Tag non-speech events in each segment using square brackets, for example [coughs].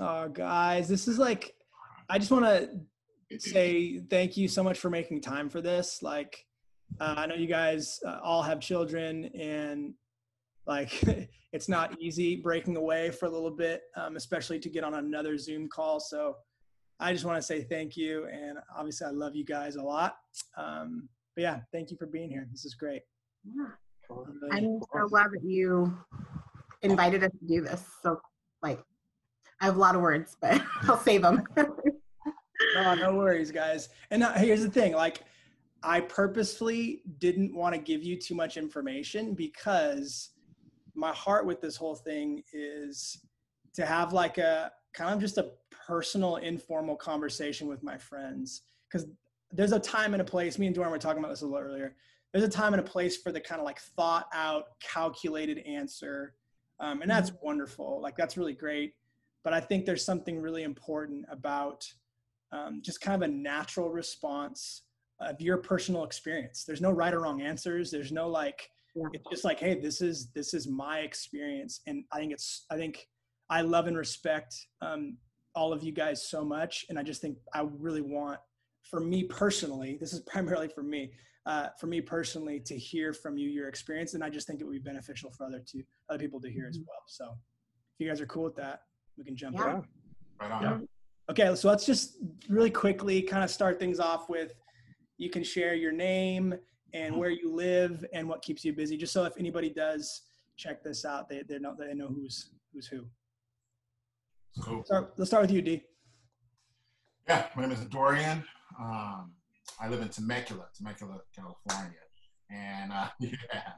Oh, guys, this is like, I just want to say thank you so much for making time for this. Like, uh, I know you guys uh, all have children, and like, [laughs] it's not easy breaking away for a little bit, um, especially to get on another Zoom call. So, I just want to say thank you, and obviously, I love you guys a lot. Um, but yeah, thank you for being here. This is great. I'm so glad that you invited us to do this. So, like, I have a lot of words, but [laughs] I'll save them. [laughs] no, no worries, guys. And uh, here's the thing: like, I purposefully didn't want to give you too much information because my heart with this whole thing is to have like a kind of just a personal, informal conversation with my friends. Because there's a time and a place. Me and Dorian were talking about this a little earlier. There's a time and a place for the kind of like thought out, calculated answer. Um, and that's mm-hmm. wonderful. Like, that's really great. But I think there's something really important about um, just kind of a natural response of your personal experience. There's no right or wrong answers. There's no like, yeah. it's just like, hey, this is this is my experience, and I think it's I think I love and respect um, all of you guys so much, and I just think I really want, for me personally, this is [laughs] primarily for me, uh, for me personally, to hear from you your experience, and I just think it would be beneficial for other to other people to hear as mm-hmm. well. So, if you guys are cool with that, we can jump yeah. in. Right on. Yeah. Okay, so let's just really quickly kind of start things off with you can share your name and where you live and what keeps you busy, just so if anybody does check this out, they they know they know who's who's who. Cool. Start, let's start with you, D. Yeah, my name is Dorian. Um, I live in Temecula, Temecula, California, and uh, [laughs] yeah,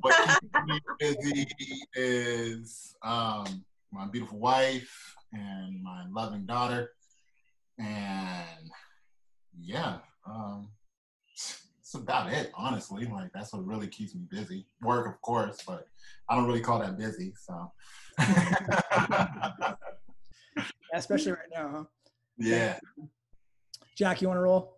what keeps me busy is um, my beautiful wife and my loving daughter, and yeah, um, that's about it, honestly. Like that's what really keeps me busy. Work, of course, but I don't really call that busy. So, [laughs] especially right now, huh? Yeah. Jack, you want to roll?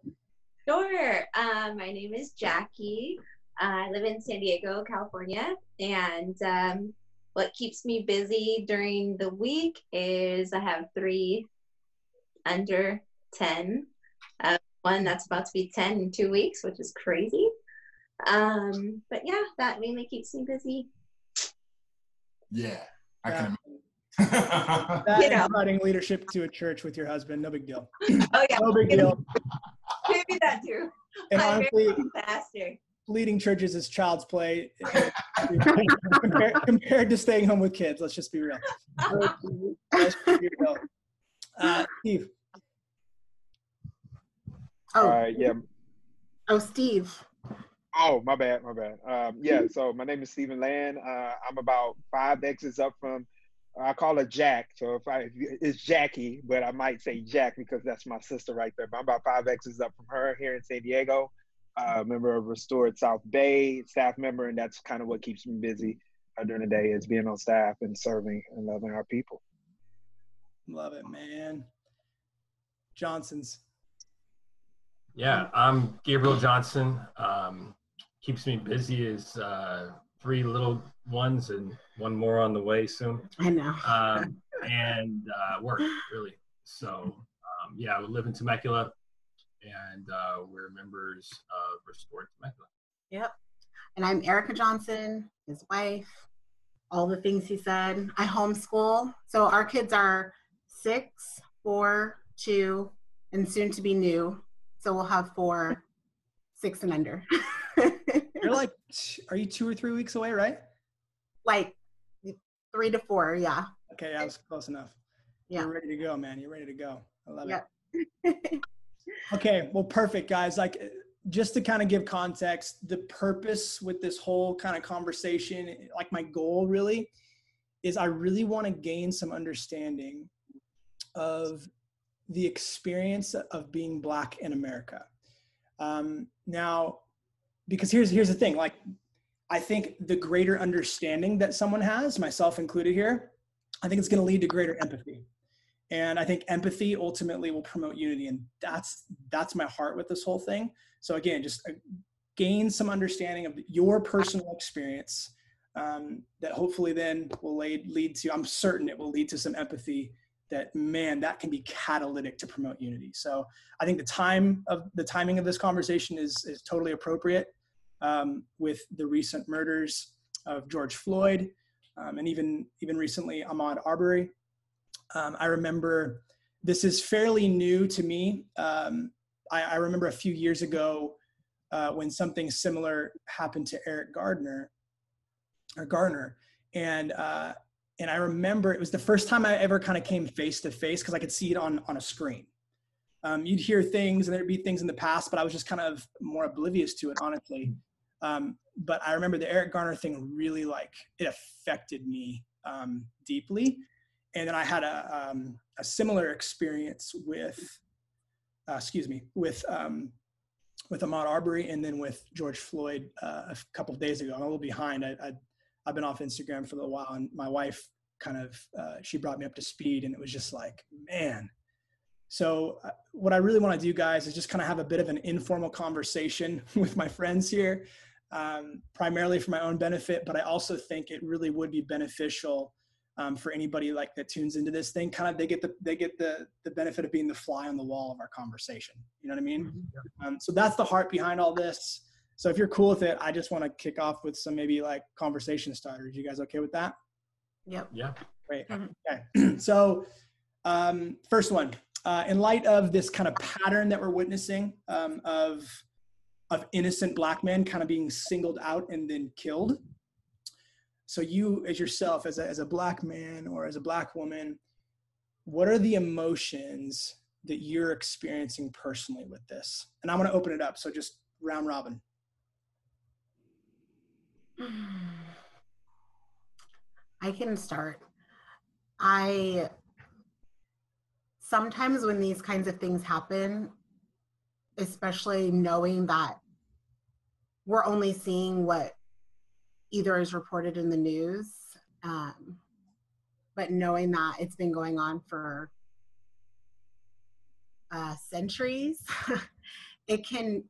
Sure. Um, my name is Jackie. Uh, I live in San Diego, California, and um, what keeps me busy during the week is I have three under 10 uh, one that's about to be 10 in two weeks, which is crazy. Um, but yeah, that mainly keeps me busy. Yeah, I yeah. can [laughs] that you know. providing leadership to a church with your husband, no big deal. Oh yeah, no big deal. [laughs] Maybe that too. And I'm honestly, faster. Leading churches is child's play [laughs] compared, compared, to staying home with kids. Let's just be real. Uh, Steve. Oh, uh, yeah. Oh, Steve. Oh, my bad, my bad. Um, yeah, so my name is Stephen Land. Uh, I'm about five exits up from, I call her Jack. So if I, it's Jackie, but I might say Jack because that's my sister right there. But I'm about five exits up from her here in San Diego. Uh, member of Restored South Bay, staff member, and that's kind of what keeps me busy uh, during the day is being on staff and serving and loving our people. Love it, man. Johnson's. Yeah, I'm Gabriel Johnson. Um, keeps me busy is uh, three little ones and one more on the way soon. I know. Um, and uh, work really. So um, yeah, we live in Temecula, and uh, we're members of Restored Temecula. Yep. And I'm Erica Johnson, his wife. All the things he said. I homeschool, so our kids are six, four, two, and soon to be new so we'll have four, six and under. [laughs] You're like, are you two or three weeks away, right? Like three to four, yeah. Okay, I was close enough. Yeah. You're ready to go, man. You're ready to go. I love yep. it. [laughs] okay, well, perfect, guys. Like, just to kind of give context, the purpose with this whole kind of conversation, like my goal really, is I really want to gain some understanding of the experience of being black in America. Um, now, because here's here's the thing, like I think the greater understanding that someone has, myself included here, I think it's going to lead to greater empathy. And I think empathy ultimately will promote unity, and that's that's my heart with this whole thing. So again, just uh, gain some understanding of your personal experience um, that hopefully then will lead lead to. I'm certain it will lead to some empathy that man that can be catalytic to promote unity so i think the time of the timing of this conversation is is totally appropriate um, with the recent murders of george floyd um, and even even recently ahmaud arbery um, i remember this is fairly new to me um, I, I, remember a few years ago uh, when something similar happened to eric gardner or garner and uh, and I remember it was the first time I ever kind of came face to face because I could see it on on a screen. Um, you'd hear things and there'd be things in the past, but I was just kind of more oblivious to it, honestly. Um, but I remember the Eric Garner thing really like it affected me um, deeply, and then I had a um, a similar experience with, uh, excuse me, with um, with Ahmaud Arbery and then with George Floyd uh, a couple of days ago. I'm a little behind. I, I I've been off Instagram for a little while, and my wife kind of uh, she brought me up to speed, and it was just like, man. So uh, what I really want to do, guys, is just kind of have a bit of an informal conversation [laughs] with my friends here, um, primarily for my own benefit, but I also think it really would be beneficial um, for anybody like that tunes into this thing. Kind of they get the they get the the benefit of being the fly on the wall of our conversation. You know what I mean? Mm-hmm. Um, so that's the heart behind all this. So if you're cool with it, I just want to kick off with some maybe like conversation starters. You guys okay with that? Yep. Yeah. Great. Mm-hmm. Okay. [clears throat] so um, first one, uh, in light of this kind of pattern that we're witnessing um, of of innocent black men kind of being singled out and then killed. So you, as yourself, as a, as a black man or as a black woman, what are the emotions that you're experiencing personally with this? And I'm going to open it up. So just round robin. [sighs] I can start. I sometimes when these kinds of things happen, especially knowing that we're only seeing what either is reported in the news, um, but knowing that it's been going on for uh, centuries, [laughs] it can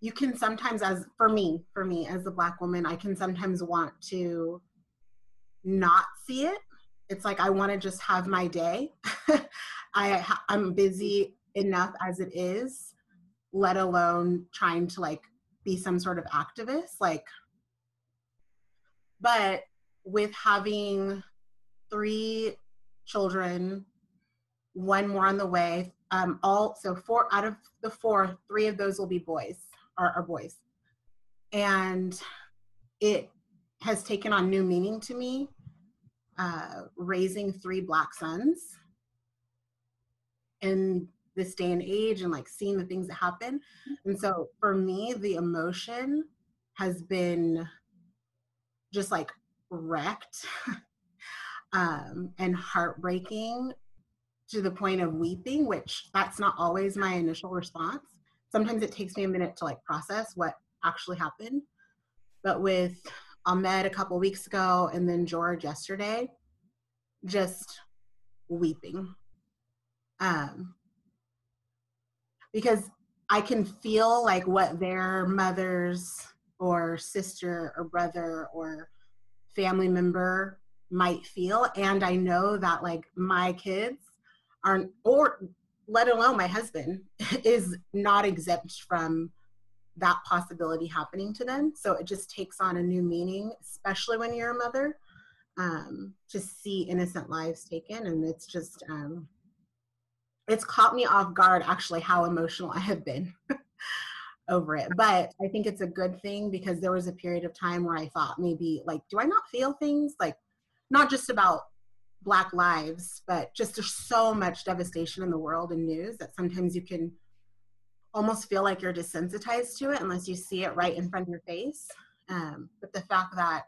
you can sometimes as for me for me as a black woman i can sometimes want to not see it. It's like i want to just have my day. [laughs] I i'm busy enough as it is let alone trying to like be some sort of activist like but with having three children one more on the way um all so four out of the four three of those will be boys are, our boys. And it has taken on new meaning to me, uh, raising three black sons in this day and age and like seeing the things that happen. And so for me, the emotion has been just like wrecked [laughs] um, and heartbreaking to the point of weeping, which that's not always my initial response sometimes it takes me a minute to like process what actually happened. But with Ahmed a couple weeks ago and then George yesterday, just weeping. Um, because I can feel like what their mothers or sister or brother or family member might feel. And I know that like my kids aren't, or let alone my husband, [laughs] is not exempt from that possibility happening to them. So it just takes on a new meaning, especially when you're a mother, um, to see innocent lives taken. And it's just, um, it's caught me off guard actually how emotional [laughs] I have been over it. But I think it's a good thing because there was a period of time where I thought maybe, like, do I not feel things? Like, not just about black lives but just there's so much devastation in the world and news that sometimes you can almost feel like you're desensitized to it unless you see it right in front of your face um, but the fact that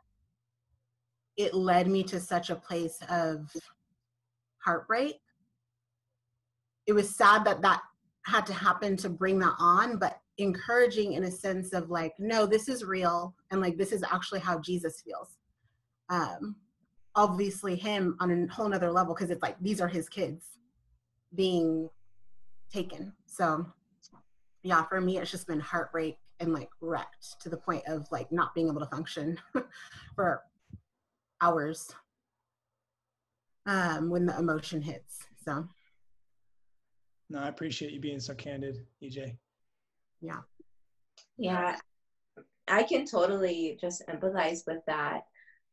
it led me to such a place of heartbreak it was sad that that had to happen to bring that on but encouraging in a sense of like no this is real and like this is actually how jesus feels um, obviously him on a whole nother level because it's like these are his kids being taken. So yeah, for me it's just been heartbreak and like wrecked to the point of like not being able to function [laughs] for hours. um, when the emotion hits. So, No, I appreciate you being so candid, EJ. Yeah. Yeah, I can totally just empathize with that.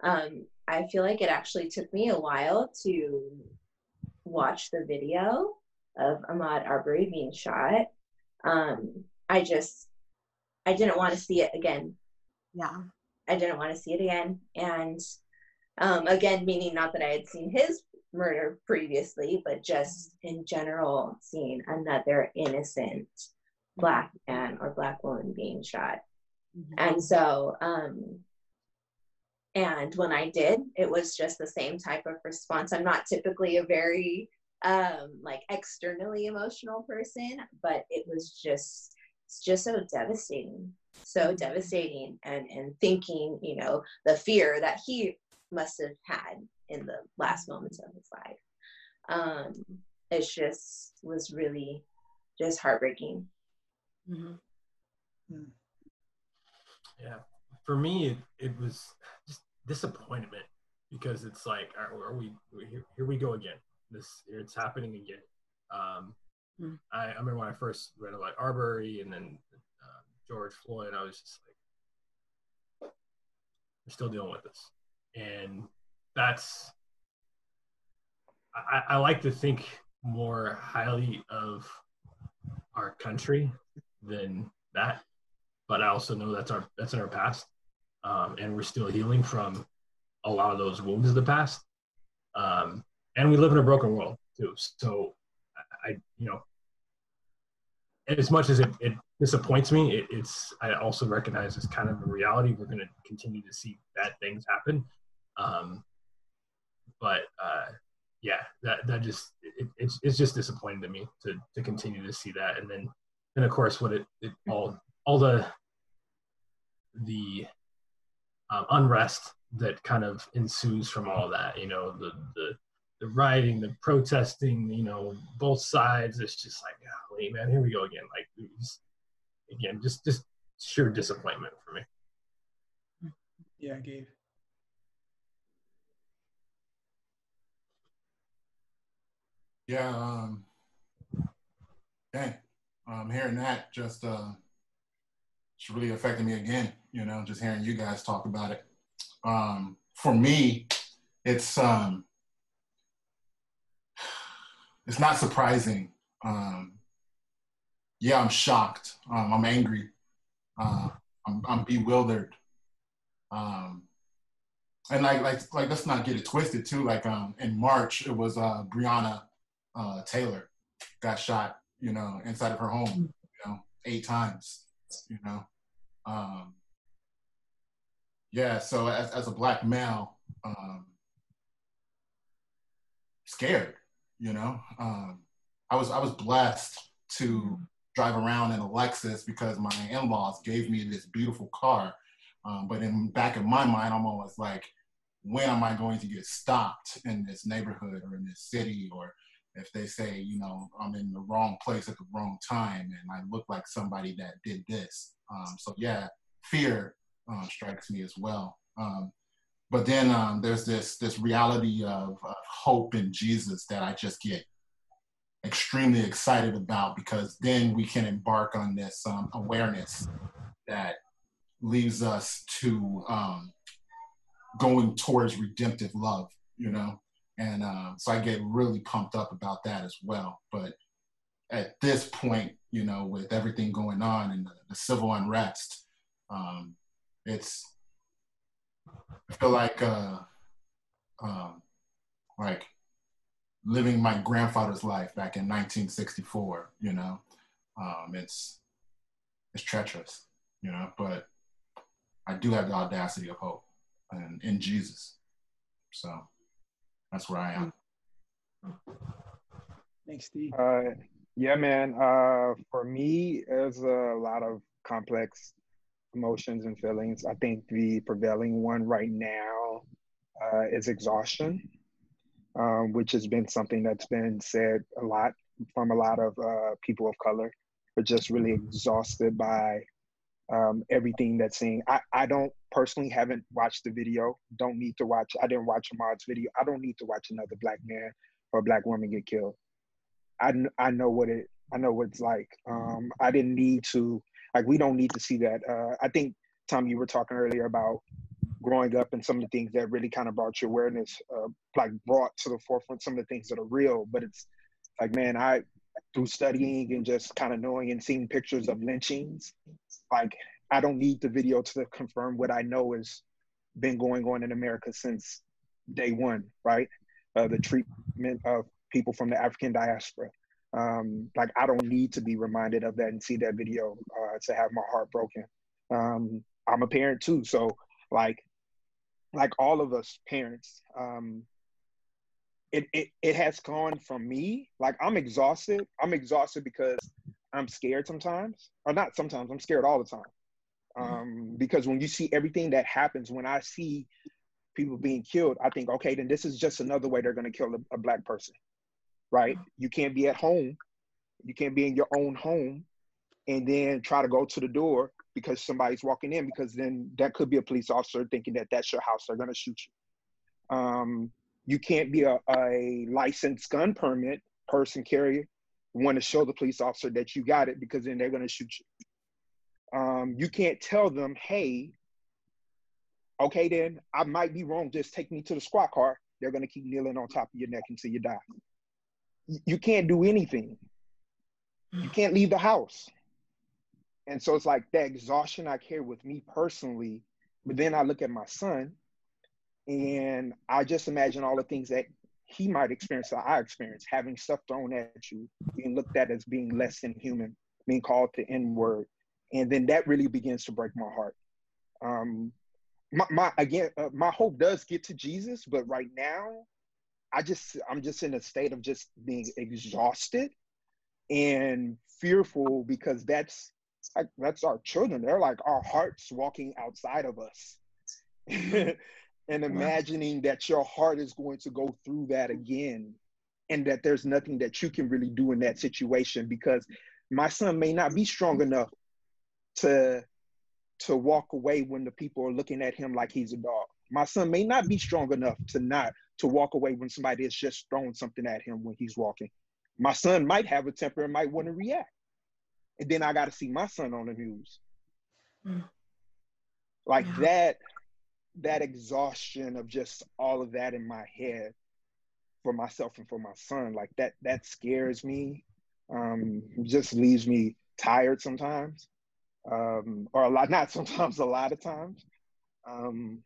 Um, I feel like it actually took me a while to watch the video of Ahmaud Arbery being shot. Um, I just, I didn't want to see it again. Yeah. I didn't want to see it again. And um, again, meaning not that I had seen his murder previously, but just in general, seeing another innocent black man or black woman being shot. Mhm. And so, um, and when I did, it was just the same type of response. I'm not typically a very um, like externally emotional person, but it was just it's just so devastating, so devastating, and and thinking, you know, the fear that he must have had in the last moments of his life. Um, it's just was really just heartbreaking. Mhm. Yeah, for me, it, it was just disappointment because it's like, are, are we we- here, here? We go again. This it's happening again. Um, Hmm. I, I remember when I first read about Arbery and then uh, George Floyd. I was just like, we're still dealing with this, and that's. I, I like to think more highly of our country than that but I also know that's our that's in our past, um, and we're still healing from a lot of those wounds of the past. Um, and we live in a broken world too. So I, you know, as much as it, it disappoints me, it, it's I also recognize it's kind of a reality. We're going to continue to see bad things happen, um, but uh, yeah, that that just it, it's it's just disappointing to me to to continue to see that, and then and of course what it, it all all the the um, unrest that kind of ensues from all that you know the the the rioting the protesting you know both sides it's just like golly man here we go again like just, again just just sheer disappointment for me Yeah, Gabe. Yeah. Um, dang. Um, hearing that just uh, it's really affected me again. You know, just hearing you guys talk about it. Um, for me, it's um, it's not surprising. Um, yeah, I'm shocked. Um, I'm angry. Uh, I'm, I'm bewildered. Um, and like like like let's not get it twisted too. Like um, in March, it was uh, Breonna uh, Taylor got shot, you know, inside of her home, you know, eight times, you know. Um, yeah, so as, as a black male, um, scared, you know. Um, I was I was blessed to drive around in a Lexus because my in-laws gave me this beautiful car. Um, but in back of my mind, I'm always like, when am I going to get stopped in this neighborhood or in this city or if they say, you know, I'm in the wrong place at the wrong time and I look like somebody that did this. Um, so yeah, fear uh, strikes me as well. Um, but then um, there's this this reality of, hope in Jesus that I just get extremely excited about because then we can embark on this um, awareness that leads us to um, going towards redemptive love, you know. And uh, so I get really pumped up about that as well. But at this point, you know, with everything going on and the, the civil unrest, um, it's I feel like uh, um, like living my grandfather's life back in 1964. You know, um, it's it's treacherous, you know, but I do have the audacity of hope and in Jesus. So that's where I am. Thanks, Steve. Uh, yeah, man. Uh, for me, there's a lot of complex emotions and feelings. I think the prevailing one right now uh, is exhaustion, um, which has been something that's been said a lot from a lot of uh, people of color, but just really exhausted by um, everything that's seen. I, I don't personally haven't watched the video. Don't need to watch. I didn't watch Ahmaud's video. I don't need to watch another black man or black woman get killed. I, I know what it I know what it's like. Um, I didn't need to like we don't need to see that. Uh, I think Tom, you were talking earlier about growing up and some of the things that really kind of brought your awareness, uh, like brought to the forefront some of the things that are real. But it's like, man, I through studying and just kind of knowing and seeing pictures of lynchings, like I don't need the video to confirm what I know has been going on in America since day one, right? Uh, the treatment of people from the African diaspora. Um, like I don't need to be reminded of that and see that video uh, to have my heart broken. Um, I'm a parent too, so like like all of us parents, um, it, it it has gone from me like I'm exhausted. I'm exhausted because I'm scared sometimes, or not sometimes. I'm scared all the time. Mm-hmm. Um, because when you see everything that happens, when I see people being killed, I think, okay, then this is just another way they're going to kill a, a black person, right? Mm-hmm. You can't be at home, you can't be in your own home, and then try to go to the door because somebody's walking in because then that could be a police officer thinking that that's your house they're going to shoot you um, you can't be a, a licensed gun permit person carrier want to show the police officer that you got it because then they're going to shoot you. Um, you can't tell them hey okay then i might be wrong just take me to the squad car. They're going to keep kneeling on top of your neck until you die. You can't do anything. You can't leave the house. And so it's like that exhaustion I carry with me personally. But then I look at my son and I just imagine all the things that he might experience that I experience, having stuff thrown at you, being looked at as being less than human, being called the N word. And then that really begins to break my heart. Um, my, my again, uh, my hope does get to Jesus, but right now, I just I'm just in a state of just being exhausted and fearful because that's like that's our children. They're like our hearts walking outside of us. [laughs] and imagining that your heart is going to go through that again and that there's nothing that you can really do in that situation because my son may not be strong enough to to walk away when the people are looking at him like he's a dog. My son may not be strong enough to not to walk away when somebody is just throwing something at him when he's walking. My son might have a temper and might want to react and then I got to see my son on the news. Mm. Like yeah. that, that exhaustion of just all of that in my head for myself and for my son, like that, that scares me. Um, just leaves me tired sometimes, um, or a lot, [laughs] not sometimes, a lot of times. Um,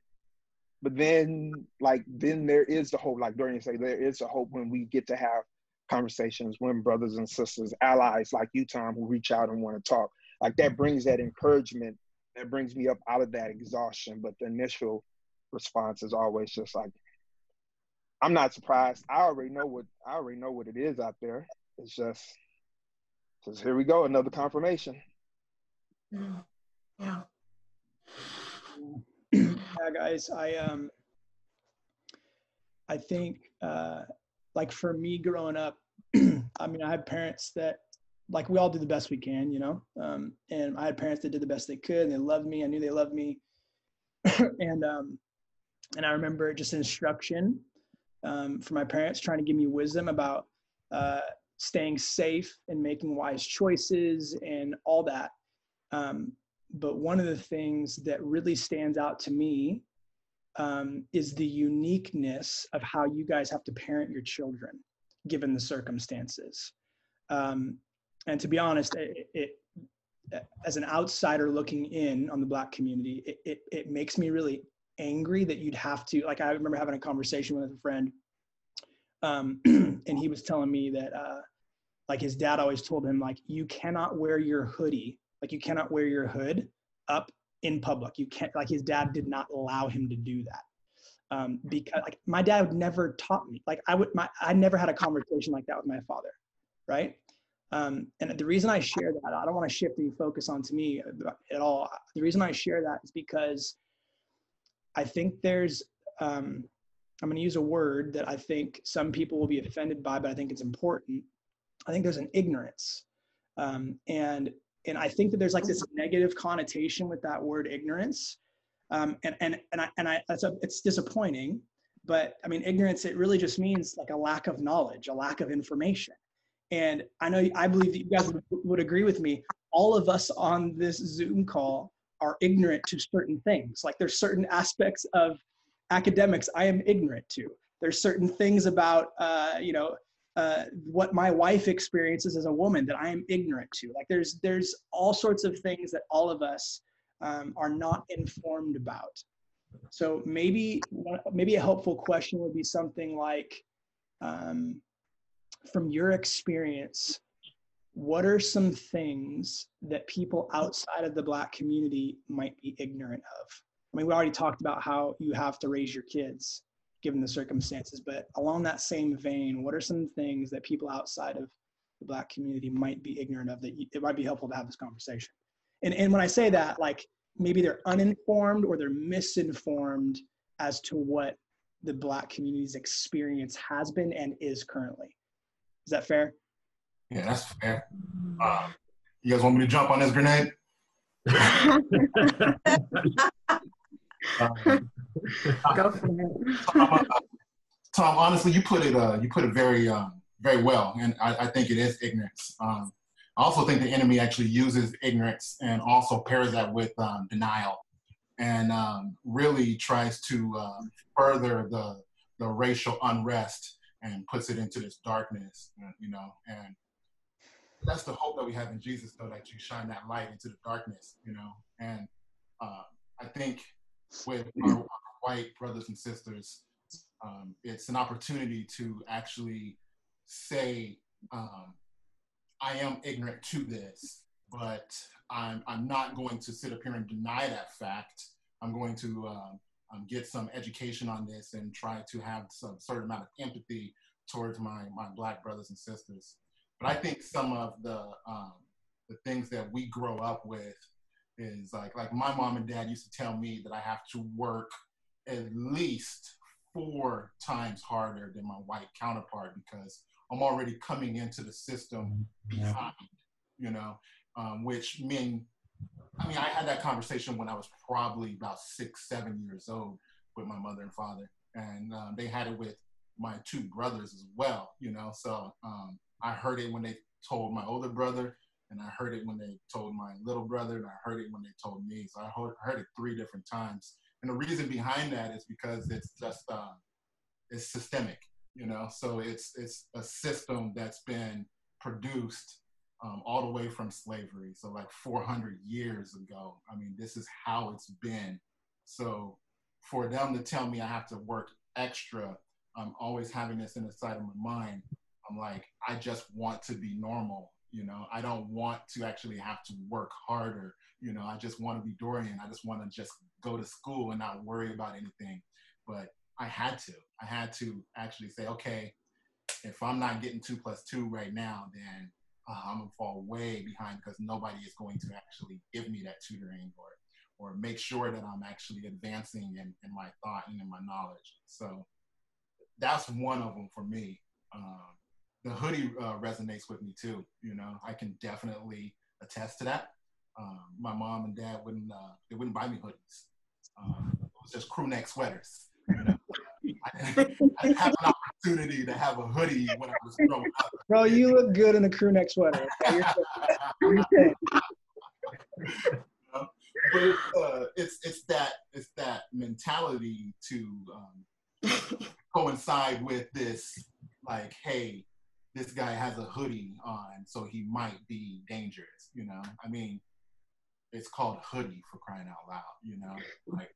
but then, like, then there is the hope, like Dorian said, there is a hope when we get to have conversations when brothers and sisters, allies like you, Tom, who reach out and want to talk. Like that brings that encouragement. That brings me up out of that exhaustion. But the initial response is always just like, I'm not surprised. I already know what I already know what it is out there. It's just, just here we go, another confirmation. Yeah. Yeah. yeah, guys. I um, I think uh, like for me growing up, [clears throat] I mean, I had parents that like we all do the best we can, you know. Um, and I had parents that did the best they could, and they loved me. I knew they loved me, [coughs] and um, and I remember just instruction um, from my parents trying to give me wisdom about uh, staying safe and making wise choices and all that. Um, but one of the things that really stands out to me um, is the uniqueness of how you guys have to parent your children given the circumstances. Um, and to be honest, it, it, as an outsider looking in on the black community, it, it, it makes me really angry that you'd have to, like, I remember having a conversation with a friend, um, [clears throat] and he was telling me that, uh, like, his dad always told him, like, you cannot wear your hoodie, like, you cannot wear your hood up in public. You can't like his dad did not allow him to do that. Um, because like my dad never taught me. Like I would my I never had a conversation like that with my father, right? Um, and the reason I share that, I don't want to shift the focus onto me at all. The reason I share that is because I think there's um, I'm going to use a word that I think some people will be offended by, but I think it's important. I think there's an ignorance, um, and and I think that there's like this negative connotation with that word ignorance. Um, and and and I and I a, it's disappointing, but I mean ignorance it really just means like a lack of knowledge, a lack of information. And I know I believe that you guys would, agree with me. All of us on this Zoom call are ignorant to certain things. Like there's certain aspects of academics I am ignorant to. There's certain things about uh, you know uh, what my wife experiences as a woman that I am ignorant to. Like there's there's all sorts of things that all of us um, are not informed about. So maybe maybe a helpful question would be something like, um, from your experience, what are some things that people outside of the Black community might be ignorant of? I mean, we already talked about how you have to raise your kids given the circumstances. But along that same vein, what are some things that people outside of the Black community might be ignorant of that it might be helpful to have this conversation? And, and when I say that, like maybe they're uninformed or they're misinformed as to what the Black community's experience has been and is currently. Is that fair? Yeah, that's fair. Uh, you guys want me to jump on this grenade? um, [laughs] Go for it. Tom, uh, Tom, honestly, you put it uh, you put it very uh, very well, and I, I, think it is ignorance. Um, I also think the enemy actually uses ignorance and also pairs that with um, denial, and um, really tries to uh, further the the racial unrest and puts it into this darkness, you know, and that's the hope that we have in Jesus, though, that you shine that light into the darkness, you know, and uh, I think with our, white brothers and sisters, um, it's an opportunity to actually say, um, I am ignorant to this, but I'm, I'm not going to sit up here and deny that fact. I'm going to um, um, get some education on this and try to have some certain amount of empathy towards my, my black brothers and sisters. But I think some of the, um, the things that we grow up with is like, like my mom and dad used to tell me that I have to work at least four times harder than my white counterpart because I'm already coming into the system behind, you know, um, which mean, I mean, I had that conversation when I was probably about six, seven years old with my mother and father, and um, they had it with my two brothers as well, you know. So um, I heard it when they told my older brother, and I heard it when they told my little brother, and I heard it when they told me. So I heard it three different times and the reason behind that is because it's just uh, it's systemic, you know. So it's it's a system that's been produced um, all the way from slavery. So like 400 years ago. I mean, this is how it's been. So for them to tell me I have to work extra, I'm always having this in the side of my mind. I'm like, I just want to be normal. You know, I don't want to actually have to work harder. You know, I just want to be Dorian. I just want to just go to school and not worry about anything. But I had to. I had to actually say, okay, if I'm not getting two plus two right now, then uh, I'm gonna fall way behind because nobody is going to actually give me that tutoring or or make sure that I'm actually advancing in, in my thought and in my knowledge. So that's one of them for me. Um, the hoodie uh, resonates with me too. You know, I can definitely attest to that. Um, my mom and dad wouldn't uh, they wouldn't buy me hoodies. Um, it was just crew neck sweaters. You know? [laughs] I, I, didn't, opportunity to have a hoodie when I was growing up. Bro, you look good in a crew neck sweater. Okay? You're [laughs] but it's, uh, it's it's that it's that mentality to um, coincide with this like hey this guy has a hoodie on so he might be dangerous you know i mean it's called hoodie for crying out loud you know like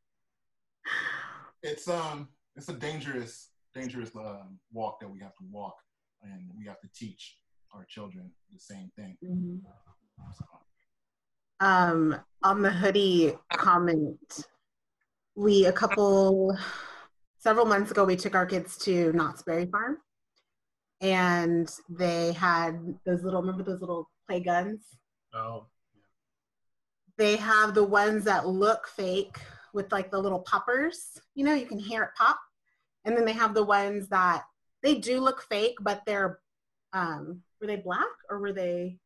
it's um it's a dangerous dangerous um, walk that we have to walk and we have to teach our children the same thing mm-hmm. so. um on the hoodie comment we a couple several months ago we took our kids to knott's berry farm and they had those little remember those little play guns oh they have the ones that look fake with like the little poppers. You know, you can hear it pop. And then they have the ones that they do look fake, but they're um were they black or were they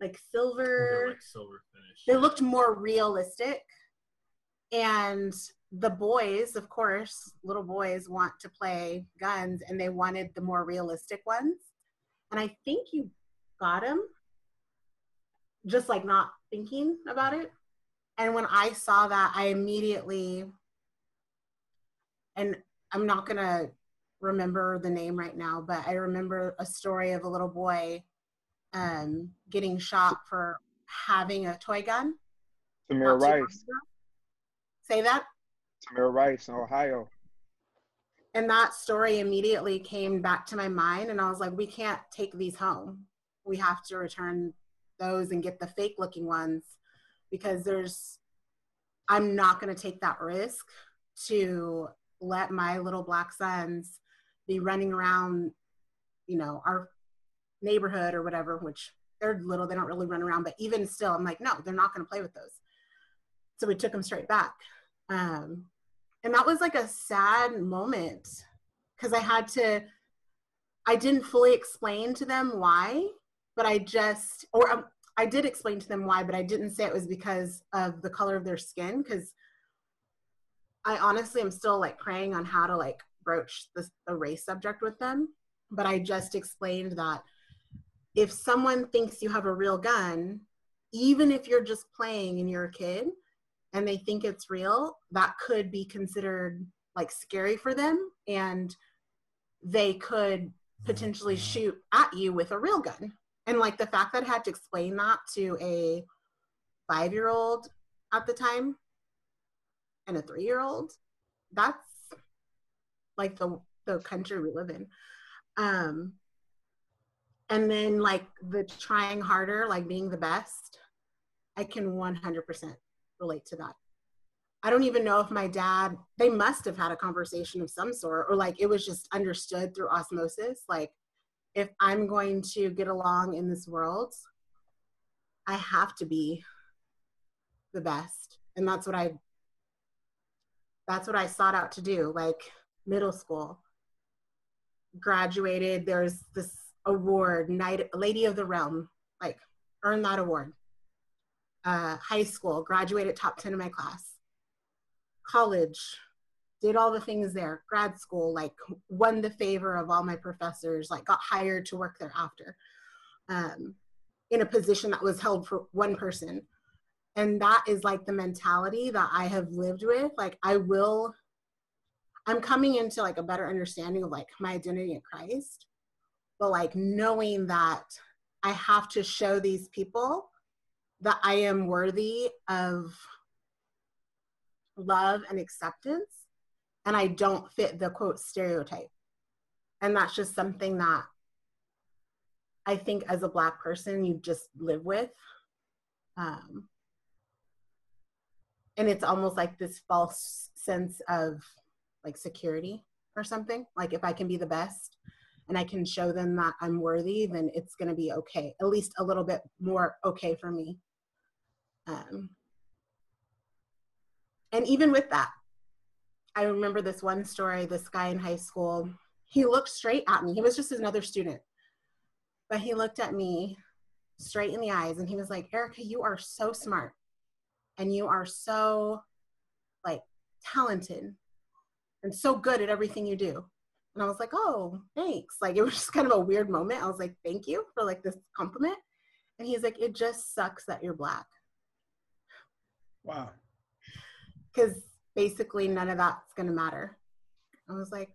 like silver. like silver finish. They looked more realistic. And the boys, of course, little boys want to play guns and they wanted the more realistic ones. And I think you got them just like not thinking about it. And when I saw that, I immediately, and I'm not going to remember the name right now, but I remember a story of a little boy um, getting shot for having a toy gun. Tamir not too long Rice. Say that? Tamir Rice in Ohio. And that story immediately came back to my mind, and I was like, we can't take these home. We have to return those and get the fake looking ones because there's, I'm not going to take that risk to let my little black sons be running around, you know, our neighborhood or whatever, which they're little, they don't really run around, but even still, I'm like, no, they're not going to play with those. So we took them straight back. Um, and that was like a sad moment because I had to, I didn't fully explain to them why, but I just, or um, I did explain to them why, but I didn't say it was because of the color of their skin because I honestly am still like praying on how to like broach the, the race subject with them. But I just explained that if someone thinks you have a real gun, even if you're just playing and you're a kid and they think it's real, that could be considered like scary for them and they could potentially mm-hmm. shoot at you with a real gun. And like the fact that I had to explain that to a five year old at the time and a three year old, that's like the the country we live in. Um and then like the trying harder, like being the best, I can 100% relate to that. I don't even know if my dad, they must have had a conversation of some sort, or like it was just understood through osmosis. Like, if I'm going to get along in this world, I have to be the best. And that's what I that's what I sought out to do, like middle school. Graduated, there's this award, Knight Lady of the Realm, like earned that award. Uh, high school, graduated top 10 in my class. College, did all the things there. Grad school, like won the favor of all my professors, like got hired to work there after. Um, in a position that was held for one person. And that is like the mentality that I have lived with. Like I will, I'm coming into like a better understanding of like my identity in Christ, but like knowing that I have to show these people that I am worthy of love and acceptance and I don't fit the quote stereotype. And that's just something that I think as a black person you just live with. Um, and it's almost like this false sense of like security or something. Like if I can be the best and I can show them that I'm worthy, then it's going to be okay. At least a little bit more okay for me. Um, and even with that, I remember this one story. This guy in high school, he looked straight at me. He was just another student, but he looked at me straight in the eyes and he was like, Erica, you are so smart and you are so like talented and so good at everything you do. And I was like, oh, thanks. Like it was just kind of a weird moment. I was like, thank you for like this compliment. And he's like, it just sucks that you're black. Wow. Because basically none of that's gonna matter. I was like,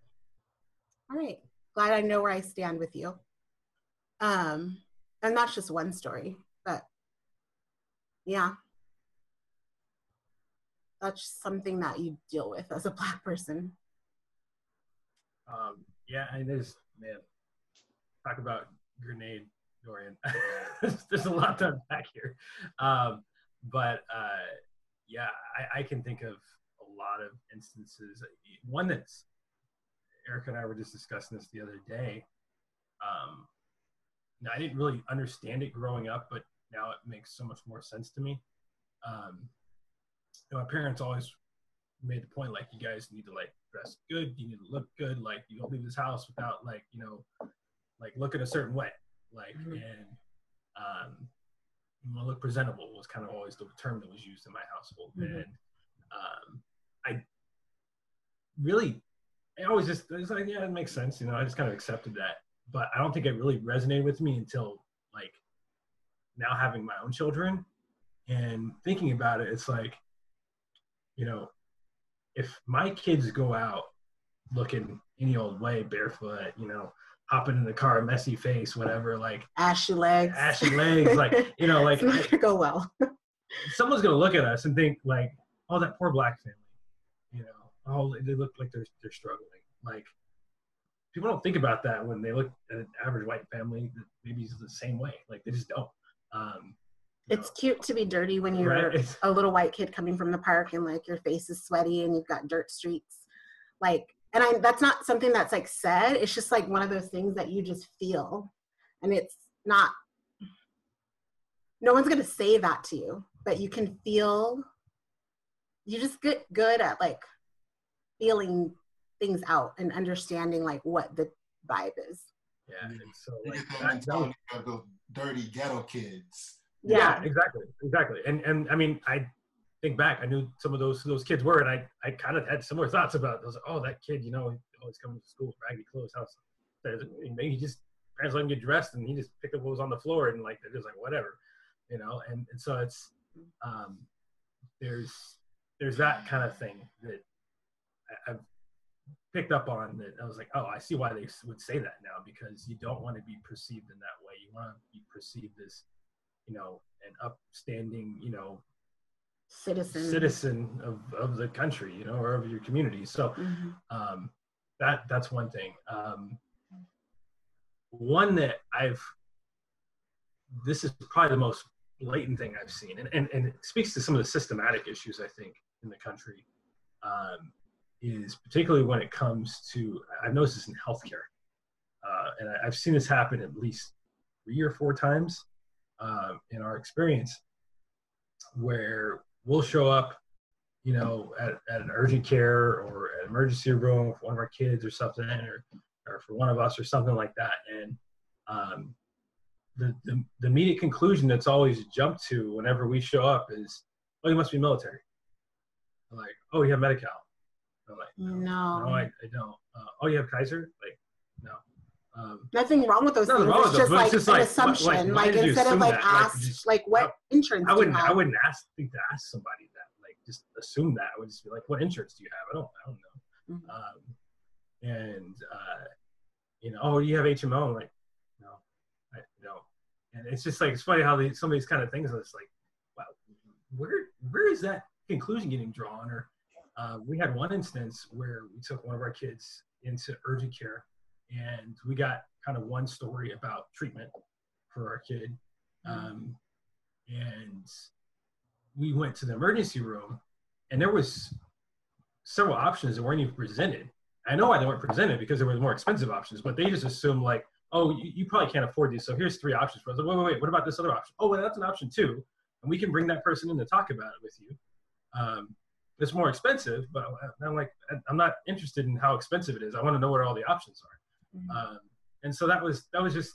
all right, glad I know where I stand with you. Um, and that's just one story, but yeah. That's something that you deal with as a black person. Um, yeah, and there's man, talk about grenade, Dorian. [laughs] there's, a lot to unpack here, um, but uh, yeah, I, I can think of a lot of instances. One that's Erica and I were just discussing this the other day. Um, now, I didn't really understand it growing up, but now it makes so much more sense to me. Um, you know, my parents always made the point like you guys need to like dress good, you need to look good, like you don't leave this house without like you know, like looking a certain way, like Mhm. and um, you want to look presentable was kind of always the term that was used in my household. Mhm. And um, I really, I always just, it's like, yeah, it makes sense. You know, I just kind of accepted that. But I don't think it really resonated with me until like now having my own children and thinking about it. It's like, you know, if my kids go out looking any old way, barefoot, you know, hopping in the car, messy face, whatever, like Ashy legs. ashy legs, like, [laughs] you know, like it's not gonna go well. someone's gonna look at us and think like, oh, that poor black family, you know, oh, they look like they're they're struggling. Like people don't think about that when they look at an average white family that maybe is the same way. Like they just don't. Um, It's cute to be dirty when you're Right. [laughs] A little white kid coming from the park and like your face is sweaty and you've got dirt streaks. Like, and I that's not something that's like said. It's just like one of those things that you just feel, and it's not. No one's gonna say that to you, but you can feel. You just get good at like feeling things out and understanding like what the vibe is. yeah, mm-hmm. and so You like, get that- that that was- mentality of those dirty ghetto kids. Yeah. Exactly exactly. And and i mean i think back i knew some of those those kids were and i i kind of had similar thoughts about it. I was like oh that kid you know always coming to school with raggedy clothes house maybe he just parents let him get dressed and he just picked up what was on the floor and like they're just like whatever you know? And, and so it's um there's there's that kind of thing that I, i've picked up on that i was like oh i see why they would say that now because you don't want to be perceived in that way. You want to be perceived as you know, an upstanding, you know, Citizen. citizen of, of the country, you know, or of your community. So Mhm. um, that that's one thing. Um, one that I've this is probably the most blatant thing I've seen, and, and, and it speaks to some of the systematic issues I think in the country. Um, is particularly when it comes to I've noticed this in healthcare, uh, and I, I've seen this happen at least three or four times um, in our experience, where we'll show up, you know, at, at an urgent care or an emergency room for one of our kids or something, or, or for one of us or something like that. And um, the, the, the immediate conclusion that's always jumped to whenever we show up is, oh, you must be military. I'm like, oh, you have Medi-Cal. I'm like, No. no, I, I don't. Uh, oh, you have Kaiser? Like, no. Um, Nothing wrong with those things. It's just like it's just an like, assumption. why Like, instead of like that? Like, ask, just- like what insurance I do you wouldn't. I wouldn't ask think to ask somebody that. Like, just assume that. I would just be like, "What insurance do you have?" I don't. I don't know. Mhm. Um, and uh, you know, oh, you have HMO. I'm like, no, I don't. And it's just like it's funny how these, some of these kind of things. It's like, wow, where where is that conclusion getting drawn? Or uh, we had one instance where we took one of our kids into urgent care, and we got kind of one story about treatment for our kid. Um, and we went to the emergency room, and there was several options that weren't even presented. I know why they weren't presented because there were more expensive options, but they just assumed like, oh, you, you probably can't afford these, so here's three options for us. Like, wait, wait, wait, what about this other option? Oh, well, that's an option too, and we can bring that person in to talk about it with you. Um, it's more expensive, but I'm like, I'm not interested in how expensive it is. I want to know what all the options are. Mhm. Um, and so that was that was just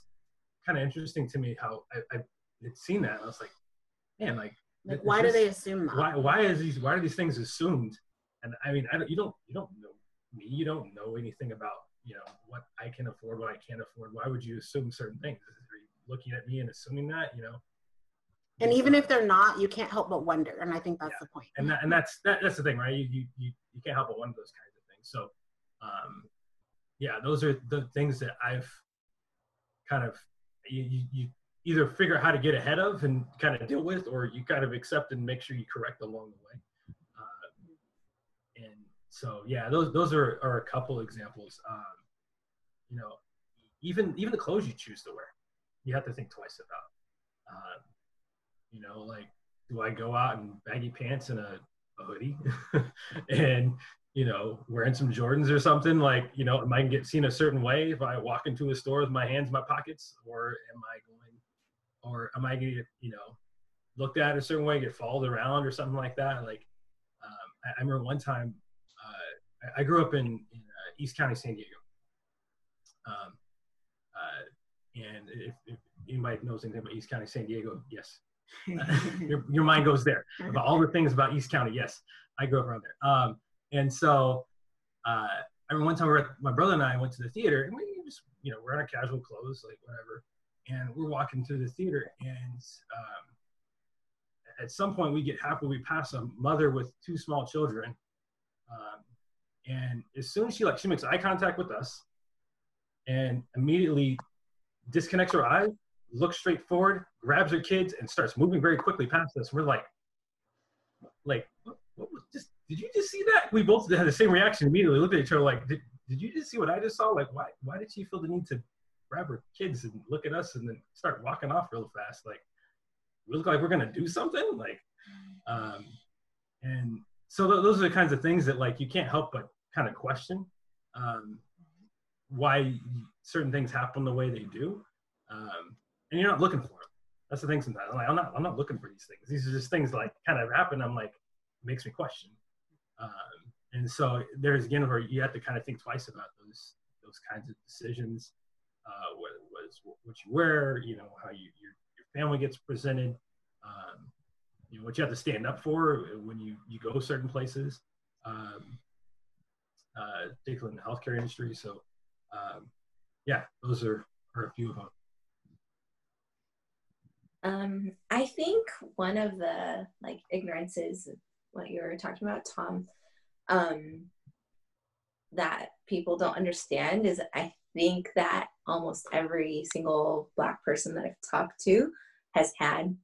kind of interesting to me how I, I had seen that. And I was like, man, like Like, why do they assume that? why why is these why are these things assumed? And I mean, I don't, you don't you don't know me. You don't know anything about you know what I can afford, what I can't afford. Why would you assume certain things? Are you looking at me and assuming that you know? And even if they're not, you can't help but wonder. And I think that's Yeah. the point. and that, and that's that, that's the thing, right? You, you you you can't help but wonder those kinds of things. So, um, yeah, those are the things that I've kind of you, you, either figure out how to get ahead of and kind of deal with, or you kind of accept and make sure you correct along the way. Uh, and so, yeah, those those are, are a couple examples. Um, you know, even even the clothes you choose to wear, you have to think twice about. Um, you know, like do I go out in baggy pants and a, a hoodie [laughs] and you know wearing some Jordans or something? Like you know, am I gonna get seen a certain way if I walk into a store with my hands in my pockets, or am I going, or am I gonna get you know looked at a certain way, get followed around or something like that? Like um, I, I remember one time uh, I, I grew up in, in uh, East County, San Diego. Um, uh, and if, if anybody knows anything about East County, San Diego, yes, [laughs] [laughs] your, your mind goes there [laughs] about all the things about East County. Yes, I grew up around there. Um, and so uh, I remember one time we at, my brother and I went to the theater and we just, you know, we're in our casual clothes, like whatever. And we're walking through the theater and um, at some point we get halfway, we pass a mother with two small children. Um, and as soon as she like, she makes eye contact with us and immediately disconnects her eyes, looks straight forward, grabs her kids, and starts moving very quickly past us. We're like, like, what, what was just? Did you just see that? We both had the same reaction immediately. Looked at each other like, did, did you just see what I just saw? Like, why why did she feel the need to grab her kids and look at us and then start walking off real fast? Like, we look like we're gonna do something. Like, um, and so th- those are the kinds of things that like you can't help but kind of question um, why certain things happen the way they do. Um, and you're not looking for them. That's the thing. Sometimes I'm like, I'm not, I'm not looking for these things. These are just things like kind of happen. I'm like, makes me question. Um, and so there's again where you have to kind of think twice about those those kinds of decisions. Uh, what was what you wear, you know, how you your your family gets presented, um, you know, what you have to stand up for when you you go certain places, um, uh, particularly in the healthcare industry. So, um, yeah, those are are a few of them. Um, I think one of the like ignorances, what you were talking about, Tom, um, that people don't understand is I think that almost every single Black person that I've talked to has had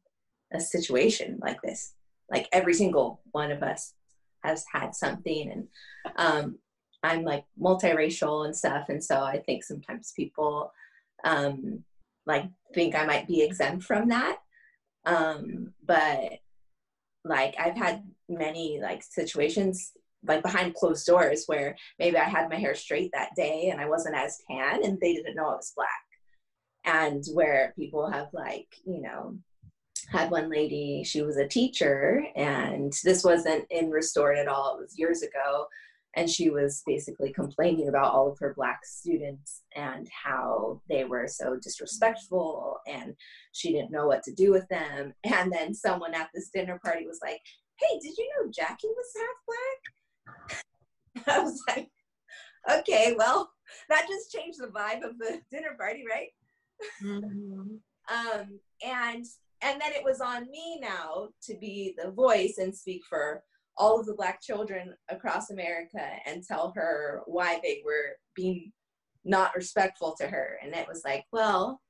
a situation like this. Like every single one of us has had something, and um, I'm like multiracial and stuff, and so I think sometimes people um, like think I might be exempt from that. Um, but like I've had many like situations like behind closed doors where maybe I had my hair straight that day and I wasn't as tan and they didn't know I was black. And where people have like, you know, had one lady, she was a teacher and this wasn't in restored at all, it was years ago and she was basically complaining about all of her black students and how they were so disrespectful and she didn't know what to do with them and then someone at this dinner party was like hey did you know jackie was half black [laughs] i was like okay well that just changed the vibe of the dinner party right mm-hmm. um, and and then it was on me now to be the voice and speak for all of the black children across America and tell her why they were being not respectful to her. And it was like, well,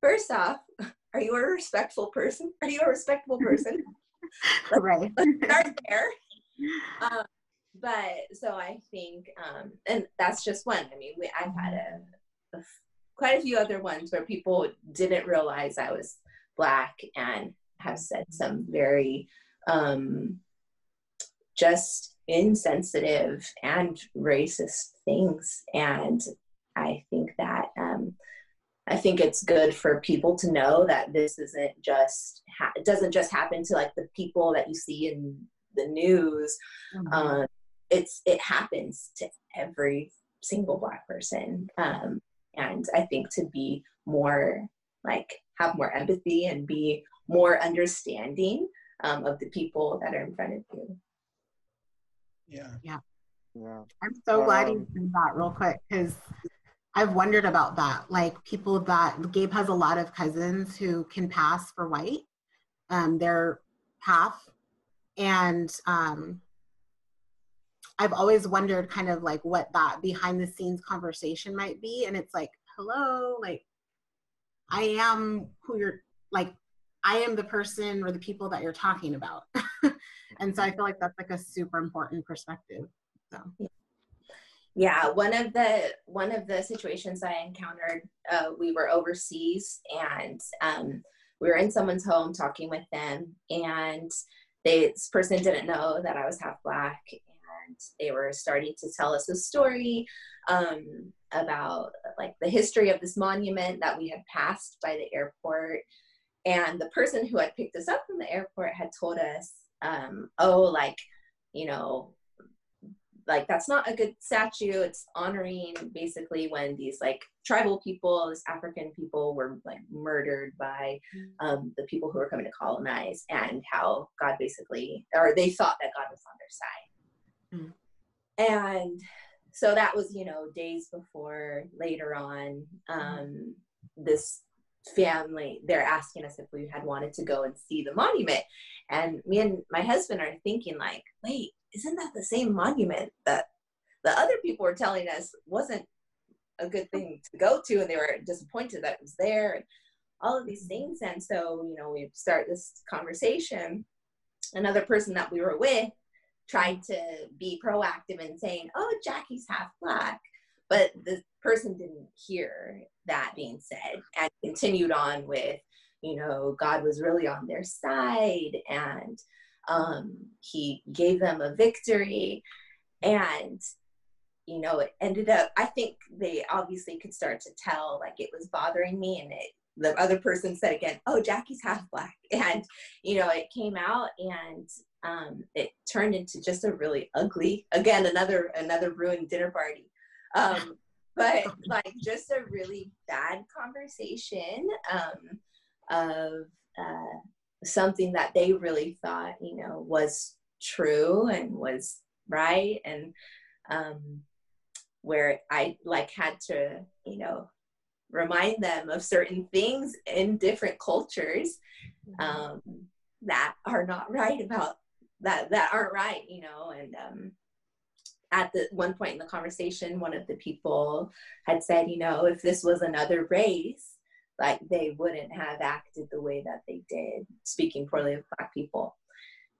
first off, [laughs] are you a respectful person? Are you a respectable [laughs] person? [laughs] right. Let's start [laughs] there. Um, but so I think, um, and that's just one. I mean, we, I've had a, a, quite a few other ones where people didn't realize I was black and have said some very um, just insensitive and racist things. And I think that I think it's good for people to know that this isn't just ha- it doesn't just happen to like the people that you see in the news. Mm-hmm. Um, it's it happens to every single black person. Um, and I think to be more like have more empathy and be more understanding um, of the people that are in front of you. Yeah. Yeah. Yeah. I'm so glad Um, you said that real quick because I've wondered about that. Like people that Gabe has a lot of cousins who can pass for white. Um, they're half. And um, I've always wondered kind of like what that behind the scenes conversation might be. And it's like, hello, like I am who you're like I am the person or the people that you're talking about. [laughs] and so I feel like that's like a super important perspective. So yeah one of the one of the situations i encountered uh, we were overseas and um, we were in someone's home talking with them and they, this person didn't know that i was half black and they were starting to tell us a story um, about like the history of this monument that we had passed by the airport. And the person who had picked us up from the airport had told us um, oh like you know like that's not a good statue. It's honoring basically when these like tribal people these african people were like murdered by um, the people who were coming to colonize and how god basically or they thought that god was on their side. Mm. and so that was you know days before later on um, this family they're asking us if we had wanted to go and see the monument. And me and my husband are thinking like wait isn't that the same monument that the other people were telling us wasn't a good thing to go to and they were disappointed that it was there and all of these mm-hmm. things? And so you know we start this conversation. Another person that we were with tried to be proactive in saying oh jackie's half black but the person didn't hear that being said and continued on with you know god was really on their side and um, he gave them a victory. And you know it ended up i think they obviously could start to tell like it was bothering me and it the other person said again oh jackie's half black. [laughs] And you know it came out and um, it turned into just a really ugly again another another ruined dinner party. Um, but [laughs] like just a really bad conversation um, of uh, something that they really thought, you know, was true and was right. And um, where I like had to, you know, remind them of certain things in different cultures mm-hmm. um, that are not right about that that aren't right, you know, and um, at the one point in the conversation, one of the people had said, you know, if this was another race, like they wouldn't have acted the way that they did, speaking poorly of Black people.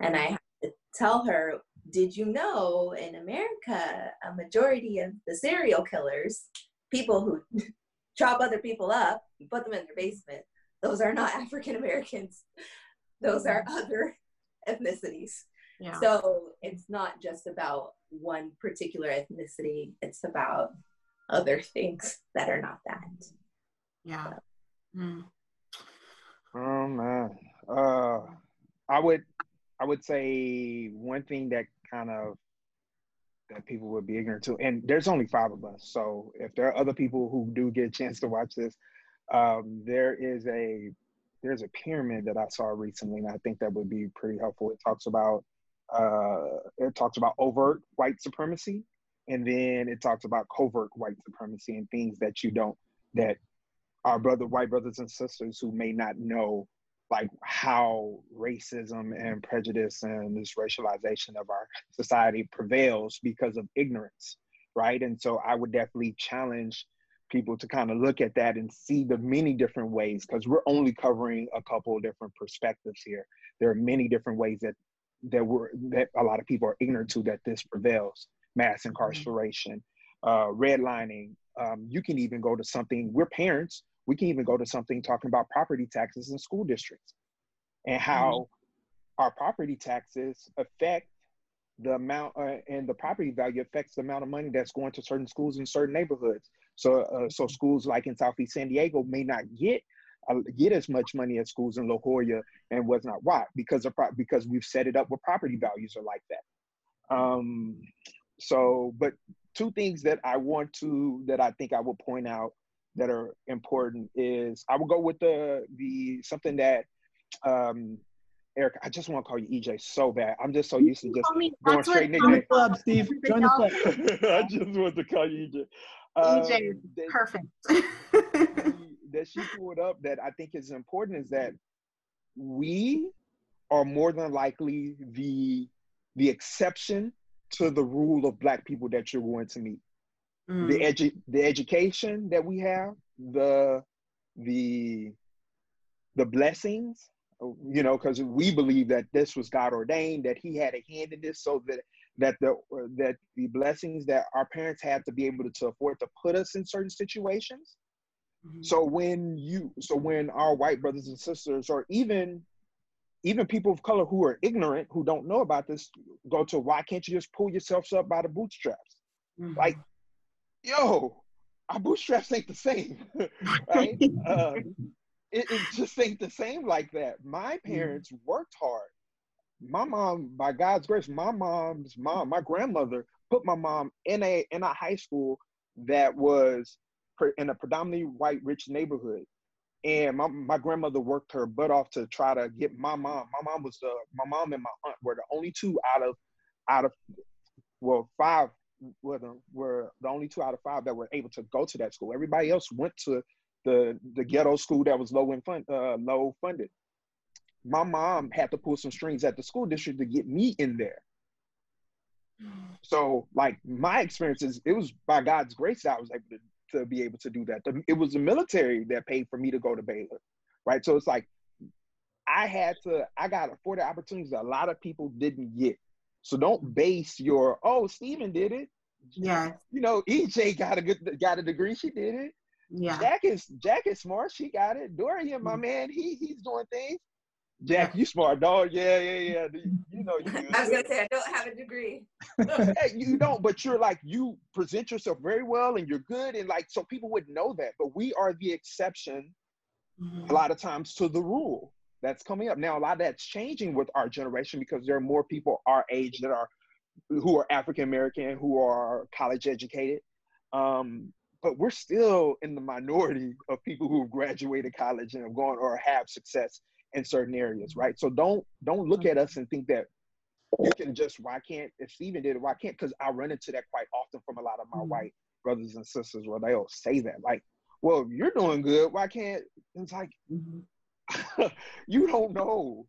And I had to tell her, did you know in America, a majority of the serial killers, people who [laughs] chop other people up, put them in their basement, those are not [laughs] African Americans. Those are other [laughs] ethnicities. Yeah. So it's not just about one particular ethnicity, it's about other things that are not that. Yeah. Mm. Oh man. Uh I would I would say one thing that kind of that people would be ignorant to, and there's only five of us. So if there are other people who do get a chance to watch this, um, there is a there's a pyramid that I saw recently, and I think that would be pretty helpful. It talks about uh, it talks about overt white supremacy, and then it talks about covert white supremacy and things that you don't that our brother white brothers and sisters who may not know like how racism and prejudice and this racialization of our society prevails because of ignorance right and so i would definitely challenge people to kind of look at that and see the many different ways because we're only covering a couple of different perspectives here there are many different ways that that we're that a lot of people are ignorant to that this prevails mass mm-hmm. incarceration uh, redlining um, you can even go to something we're parents we can even go to something talking about property taxes in school districts and how mm-hmm. our property taxes affect the amount uh, and the property value affects the amount of money that's going to certain schools in certain neighborhoods. So, uh, so schools like in Southeast San Diego may not get uh, get as much money as schools in La Jolla and was not why because of because we've set it up where property values are like that. Um, so, but two things that I want to that I think I will point out that are important is I will go with the the something that um Eric, [laughs] [laughs] I just want to call you EJ so bad. I'm just so used to just going straight Join the club, Steve. Join the club. I just want to call you EJ. EJ um, that, perfect. [laughs] that she pulled up that I think is important is that we are more than likely the the exception to the rule of black people that you're going to meet mm. the edu- the education that we have, the the the blessings, you know, because we believe that this was God ordained, that He had a hand in this, so that that the that the blessings that our parents had to be able to, to afford to put us in certain situations. Mm-hmm. So when you, so when our white brothers and sisters, or even even people of color who are ignorant, who don't know about this, go to why can't you just pull yourselves up by the bootstraps? Mm-hmm. Like yo, our bootstraps ain't the same, [laughs] right? uh, [laughs] it, it, just ain't the same like that. My mm-hmm. parents worked hard. My mom, by God's grace, my mom's mom, my grandmother put my mom in a in a high school that was in a predominantly white rich neighborhood and my, my grandmother worked her butt off to try to get my mom my mom was the my mom and my aunt were the only two out of out of well five were the, were the only two out of five that were able to go to that school. Everybody else went to the the ghetto school that was low in fund uh, low funded. My mom had to pull some strings at the school district to get me in there. So like my experiences it was by god's grace that i was able to to be able to do that. it was the military that paid for me to go to Baylor, right? So it's like I had to, I got afforded opportunities that a lot of people didn't get. So don't base your, oh, Stephen did it. Yeah. You know, EJ got a good, got a degree. She did it. Yeah. Jack is Jack is smart. She got it. Dorian, my mm-hmm. man, he he's doing things. Jack, you smart dog. Yeah, yeah, yeah. You know you. [laughs] I was gonna say I don't have a degree. [laughs] hey, you don't, but you're like you present yourself very well, and you're good, and like so people would know that. But we are the exception, mm-hmm. a lot of times to the rule that's coming up now. A lot of that's changing with our generation because there are more people our age that are who are African American, who are college educated. Um, but we're still in the minority of people who have graduated college and have gone or have success in certain areas, right? So don't don't look at us and think that you can just why can't if Stephen did it, why can't? Because I run into that quite often from a lot of my mm-hmm. white brothers and sisters where they'll say that, like, well, you're doing good, why can't? It's like mm-hmm. [laughs] you don't know.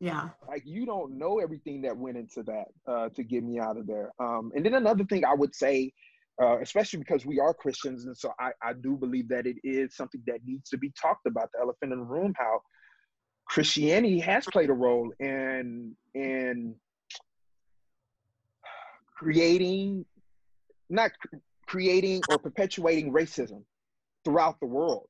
Yeah. Like you don't know everything that went into that uh, to get me out of there. Um, and then another thing I would say, uh, especially because we are Christians, and so I, I do believe that it is something that needs to be talked about. The elephant in the room, how Christianity has played a role in in creating not creating or perpetuating racism throughout the world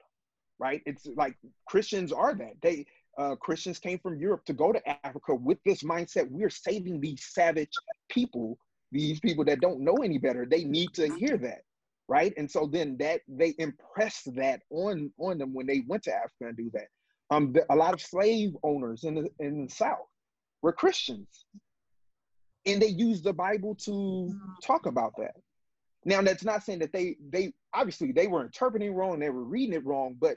right? It's like christians are that. They uh, christians came from europe to go to africa with this mindset we're saving these savage people these people that don't know any better. They need to hear that right? And so then that they impressed that on on them when they went to africa and do that um, the, a lot of slave owners in the in the South were Christians, and they used the Bible to talk about that. Now, that's not saying that they they obviously they were interpreting wrong, they were reading it wrong, but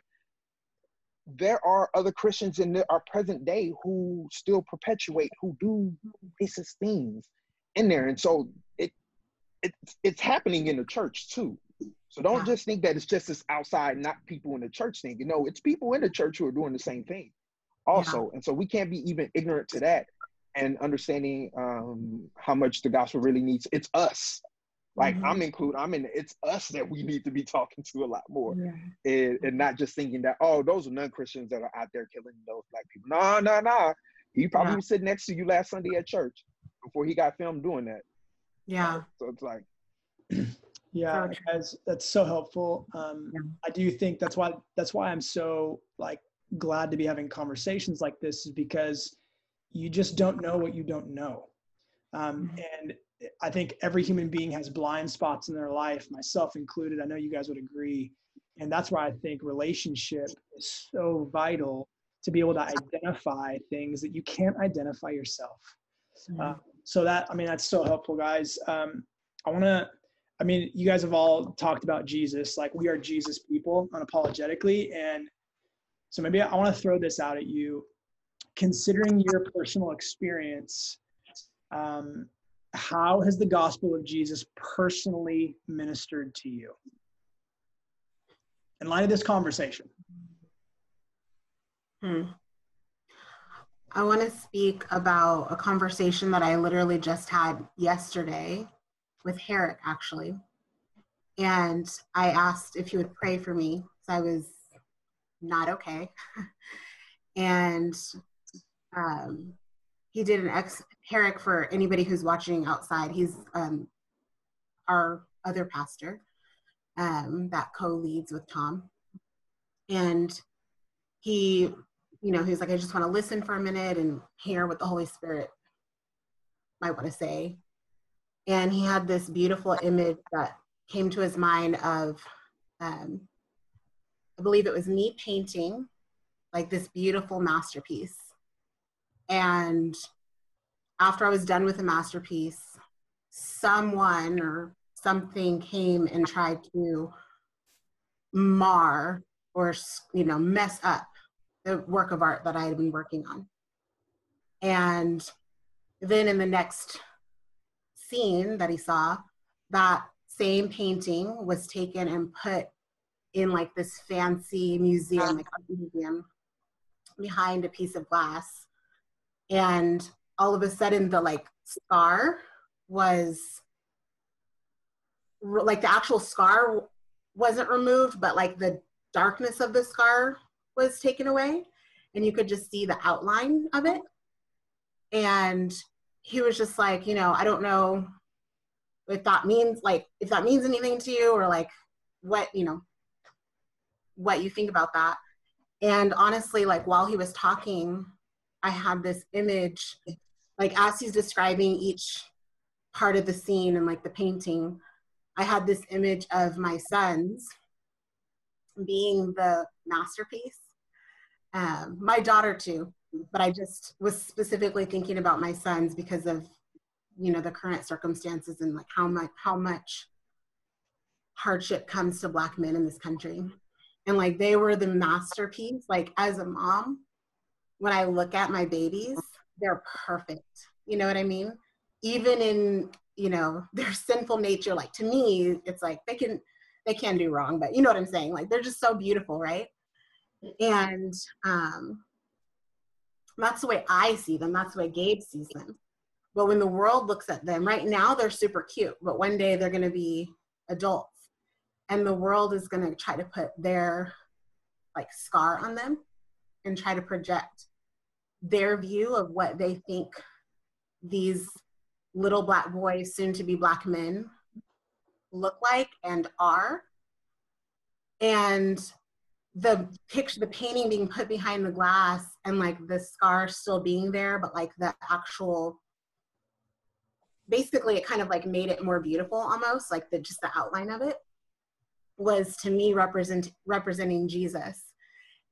there are other Christians in our present day who still perpetuate, who do racist things in there, and so it, it it's happening in the church too. So don't just think that it's just this outside, not people in the church thing. You know, it's people in the church who are doing the same thing also. Yeah. And so we can't be even ignorant to that and understanding um, how much the gospel really needs. It's us. Like mm-hmm. I'm included, I'm in, it's us that we need to be talking to a lot more yeah. and, and not just thinking that, oh, those are non-Christians that are out there killing those black people. No, no, no. He probably yeah. was sitting next to you last Sunday at church before he got filmed doing that. Yeah. So it's like, [clears throat] yeah guys that's so helpful. Um, yeah. i do think that's why that's why i'm so like glad to be having conversations like this is because you just don't know what you don't know. Um, mm-hmm. and i think every human being has blind spots in their life myself included. I know you guys would agree. And that's why i think relationship is so vital to be able to identify things that you can't identify yourself. Mm-hmm. uh, so that i mean that's so helpful guys. Um, i want to I mean, you guys have all talked about Jesus, like we are Jesus people unapologetically. And so maybe I want to throw this out at you. Considering your personal experience, um, how has the gospel of Jesus personally ministered to you? In light of this conversation. Hmm. I want to speak about a conversation that I literally just had yesterday with Herrick actually. And I asked if he would pray for me because I was not okay. [laughs] and um, he did an ex Herrick for anybody who's watching outside. He's um, our other pastor um, that co-leads with Tom. And he, you know, he's like, I just want to listen for a minute and hear what the Holy Spirit might want to say and he had this beautiful image that came to his mind of um, i believe it was me painting like this beautiful masterpiece and after i was done with the masterpiece someone or something came and tried to mar or you know mess up the work of art that I had been working on. And then in the next scene that he saw, that same painting was taken and put in like this fancy museum, like art museum, behind a piece of glass. And all of a sudden, the like scar was like the actual scar wasn't removed, but like the darkness of the scar was taken away and you could just see the outline of it. And he was just like, you know, I don't know if that means like if that means anything to you or like what, you know, what you think about that. And honestly, like while he was talking, I had this image, like as he's describing each part of the scene and like the painting, I had this image of my sons being the masterpiece. Um, my daughter too, but I just was specifically thinking about my sons because of you know the current circumstances and like how much how much hardship comes to black men in this country. And like they were the masterpiece. Like as a mom when i look at my babies they're perfect. You know what i mean? Even in you know [laughs] their sinful nature like to me it's like they can they can do wrong but you know what i'm saying? Like they're just so beautiful right? And um that's the way i see them. That's the way gabe sees them. But when the world looks at them right now they're super cute but one day they're going to be adults. And the world is going to try to put their like scar on them and try to project their view of what they think these little black boys, soon to be black men, look like and are. And the picture, the painting being put behind the glass and like the scar still being there, but like the actual, basically it kind of like made it more beautiful almost, like the just the outline of it was to me represent representing Jesus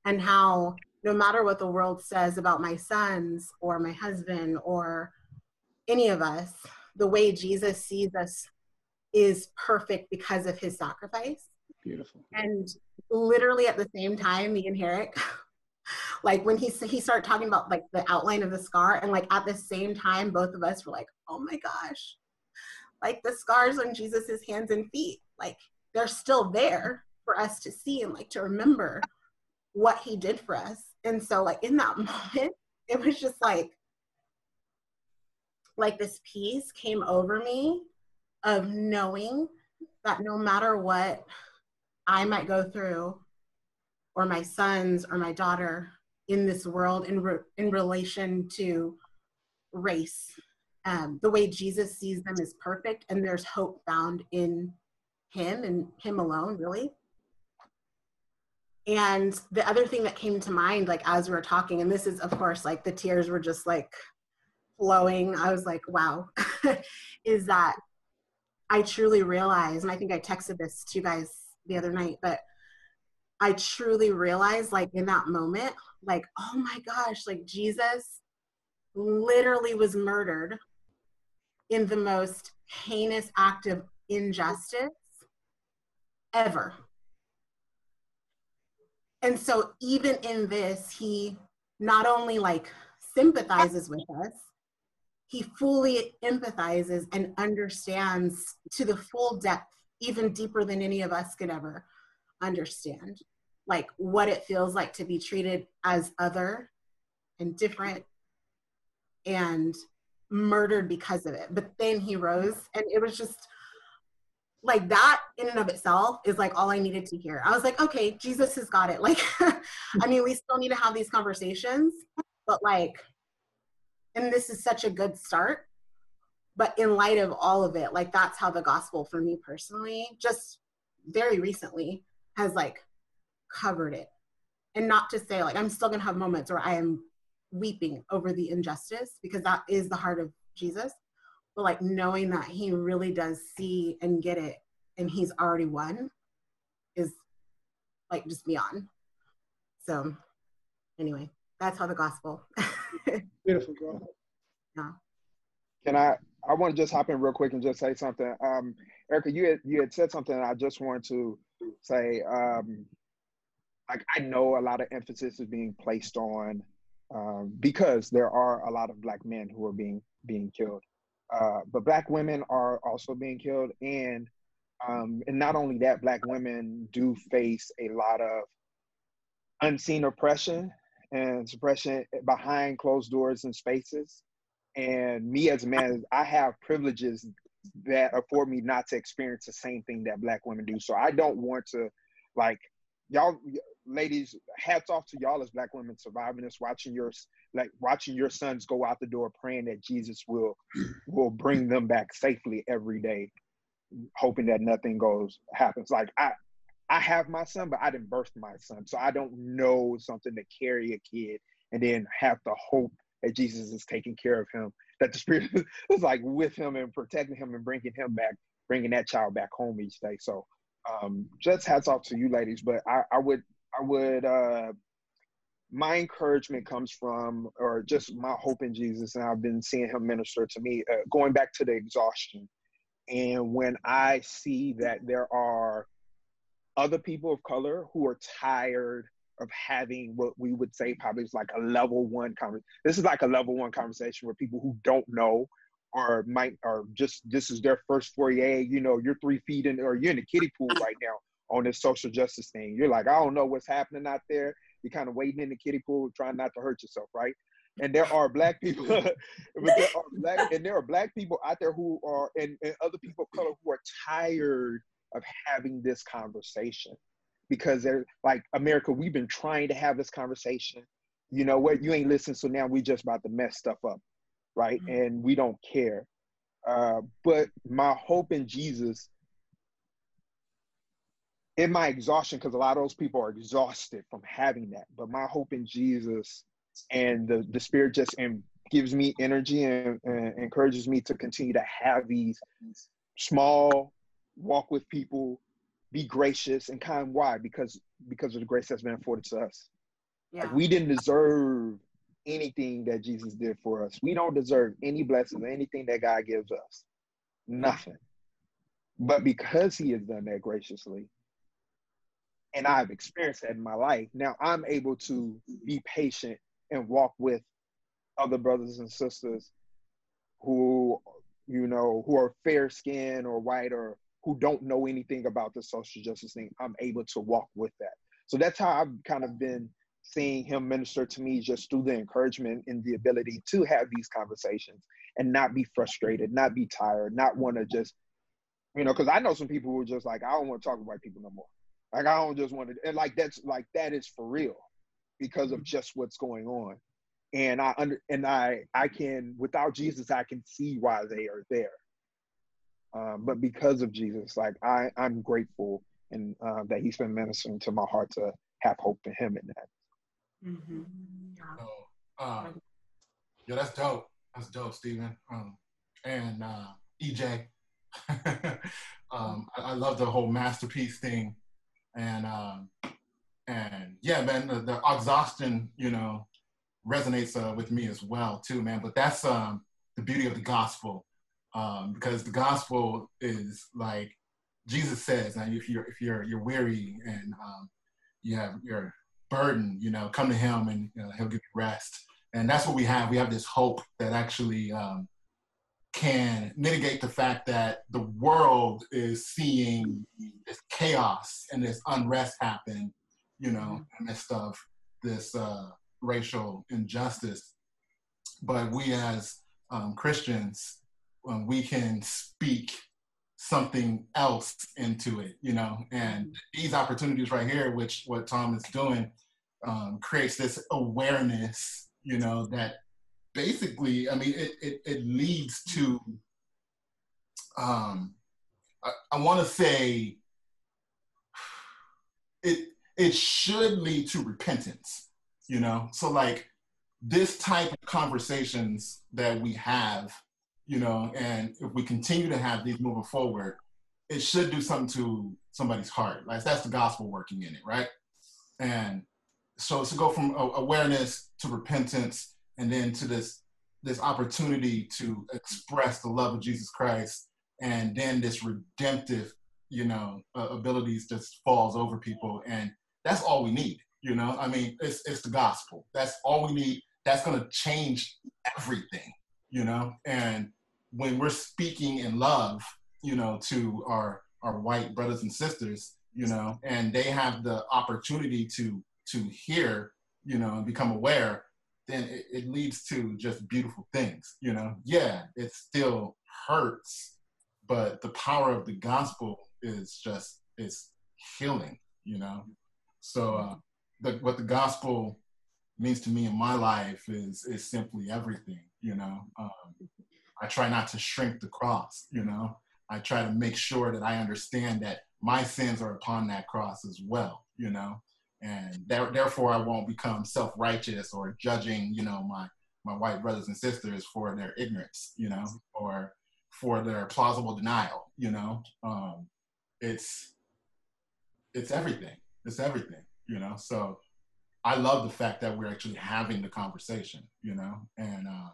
and how no matter what the world says about my sons or my husband or any of us, the way Jesus sees us is perfect because of his sacrifice. Beautiful. And literally at the same time, me and Herrick, [laughs] like when he he started talking about like the outline of the scar, and like at the same time, both of us were like, "Oh my gosh!" Like the scars on Jesus's hands and feet, like they're still there for us to see and like to remember what he did for us. And so, like in that [laughs] moment, it was just like like this peace came over me of knowing that no matter what I might go through, or my sons or my daughter in this world in, re- in relation to race, um, the way Jesus sees them is perfect, and there's hope found in Him and Him alone, really. And the other thing that came to mind, like as we were talking, and this is, of course, like the tears were just like flowing. I was like, wow, [laughs] is that I truly realized, and I think I texted this to you guys the other night, but I truly realized, like, in that moment, like, oh my gosh, like, Jesus literally was murdered in the most heinous act of injustice ever. And so, even in this, he not only like sympathizes with us, he fully empathizes and understands to the full depth, even deeper than any of us could ever understand, like what it feels like to be treated as other and different and murdered because of it. But then he rose, and it was just like that in and of itself is like all I needed to hear. I was like, okay, Jesus has got it. [laughs] Like, I mean, we still need to have these conversations, but like, and this is such a good start but in light of all of it like that's how the gospel for me personally just very recently has like covered it and not to say like i'm still gonna have moments where i am weeping over the injustice because that is the heart of jesus but like knowing that he really does see and get it and he's already won is like just beyond so anyway that's how the gospel [laughs] Beautiful girl. Yeah. Can I? I want to just hop in real quick and just say something. Um, Erica, you had you had said something, I just want to say, um, like I know a lot of emphasis is being placed on um, because there are a lot of black men who are being being killed, uh, but black women are also being killed, and um, and not only that, black women do face a lot of unseen oppression and suppression behind closed doors and spaces. And me as a man, I have privileges that afford me not to experience the same thing that black women do. So I don't want to like y'all ladies, hats off to y'all as black women surviving this, watching your like watching your sons go out the door praying that Jesus will will bring them back safely every day, hoping that nothing goes happens. Like I I have my son, but I didn't birth my son. So I don't know something to carry a kid and then have to hope that Jesus is taking care of him, that the Spirit [laughs] is like with him and protecting him and bringing him back, bringing that child back home each day. So um, just hats off to you ladies. But I, I would, I would, uh, my encouragement comes from, or just my hope in Jesus, and I've been seeing him minister to me, uh, going back to the exhaustion. And when I see that there are other people of color who are tired of having what we would say probably is like a level one conversation. This is like a level one conversation where people who don't know or might or just this is their first foyer. You know, you're three feet in or you're in the kiddie pool [laughs] right now on this social justice thing. You're like, I don't know what's happening out there. You're kind of waiting in the kiddie pool, trying not to hurt yourself, right? And there are black [laughs] people, [laughs] but there are black, and there are black people out there who are, and, and other people of color who are tired of having this conversation because they're like America, we've been trying to have this conversation. You know what? You ain't listening, so now we just about to mess stuff up, right? Mm-hmm. And we don't care. Uh, but my hope in Jesus, in my exhaustion, because a lot of those people are exhausted from having that. But my hope in Jesus and the the Spirit just and gives me energy and, and encourages me to continue to have these small walk with people, be gracious and kind. Why? Because because of the grace that's been afforded to us. Yeah. Like we didn't deserve anything that Jesus did for us. We don't deserve any blessings, anything that God gives us. Nothing. But because he has done that graciously, and I've experienced that in my life, now I'm able to be patient and walk with other brothers and sisters who, you know, who are fair skinned or white or who don't know anything about the social justice thing, I'm able to walk with that. So that's how I've kind of been seeing him minister to me just through the encouragement and the ability to have these conversations and not be frustrated, not be tired, not want to just, you know, because I know some people who are just like, I don't want to talk to white people no more. Like I don't just want to, and like that's like that is for real because of mm-hmm. just what's going on. And I under and I I can without Jesus I can see why they are there. Um, but because of Jesus, like I, I'm grateful and uh, that He's been ministering to my heart to have hope in Him in that. Mm-hmm. So, uh, yeah, that's dope. That's dope, Stephen. Um, and uh, EJ, [laughs] um, I, I, love the whole masterpiece thing, and um, and yeah, man, the, the exhaustion, you know, resonates uh, with me as well too, man. But that's um, the beauty of the gospel um, because the gospel is like Jesus says, and if you're if you're you're weary and um, you have your burden, you know, come to Him and you know, He'll give you rest. And that's what we have. We have this hope that actually um, can mitigate the fact that the world is seeing this chaos and this unrest happen, you know, in the midst of this uh, racial injustice. But we as um, Christians um, we can speak something else into it, you know. And these opportunities right here, which what Tom is doing, um, creates this awareness, you know, that basically, I mean, it it, it leads to, um, I, I want to say, it it should lead to repentance, you know. So like this type of conversations that we have you know, and if we continue to have these moving forward, it should do something to somebody's heart. Like that's the gospel working in it, right? And so to go from awareness to repentance and then to this this opportunity to express the love of Jesus Christ, and then this redemptive, you know, uh, abilities just falls over people, and that's all we need. You know, I mean, it's it's the gospel. That's all we need. That's going to change everything. You know, and when we're speaking in love, you know, to our our white brothers and sisters, you know, and they have the opportunity to to hear, you know, and become aware, then it, it leads to just beautiful things. You know, yeah, it still hurts, but the power of the gospel is just it's healing. You know, so uh, the, what the gospel means to me in my life is is simply everything. You know, um, I try not to shrink the cross. You know, I try to make sure that I understand that my sins are upon that cross as well. You know, and there, therefore I won't become self-righteous or judging, you know, my my white brothers and sisters for their ignorance, you know, or for their plausible denial, you know. Um, it's it's everything. It's everything, you know. So I love the fact that we're actually having the conversation, you know, and um,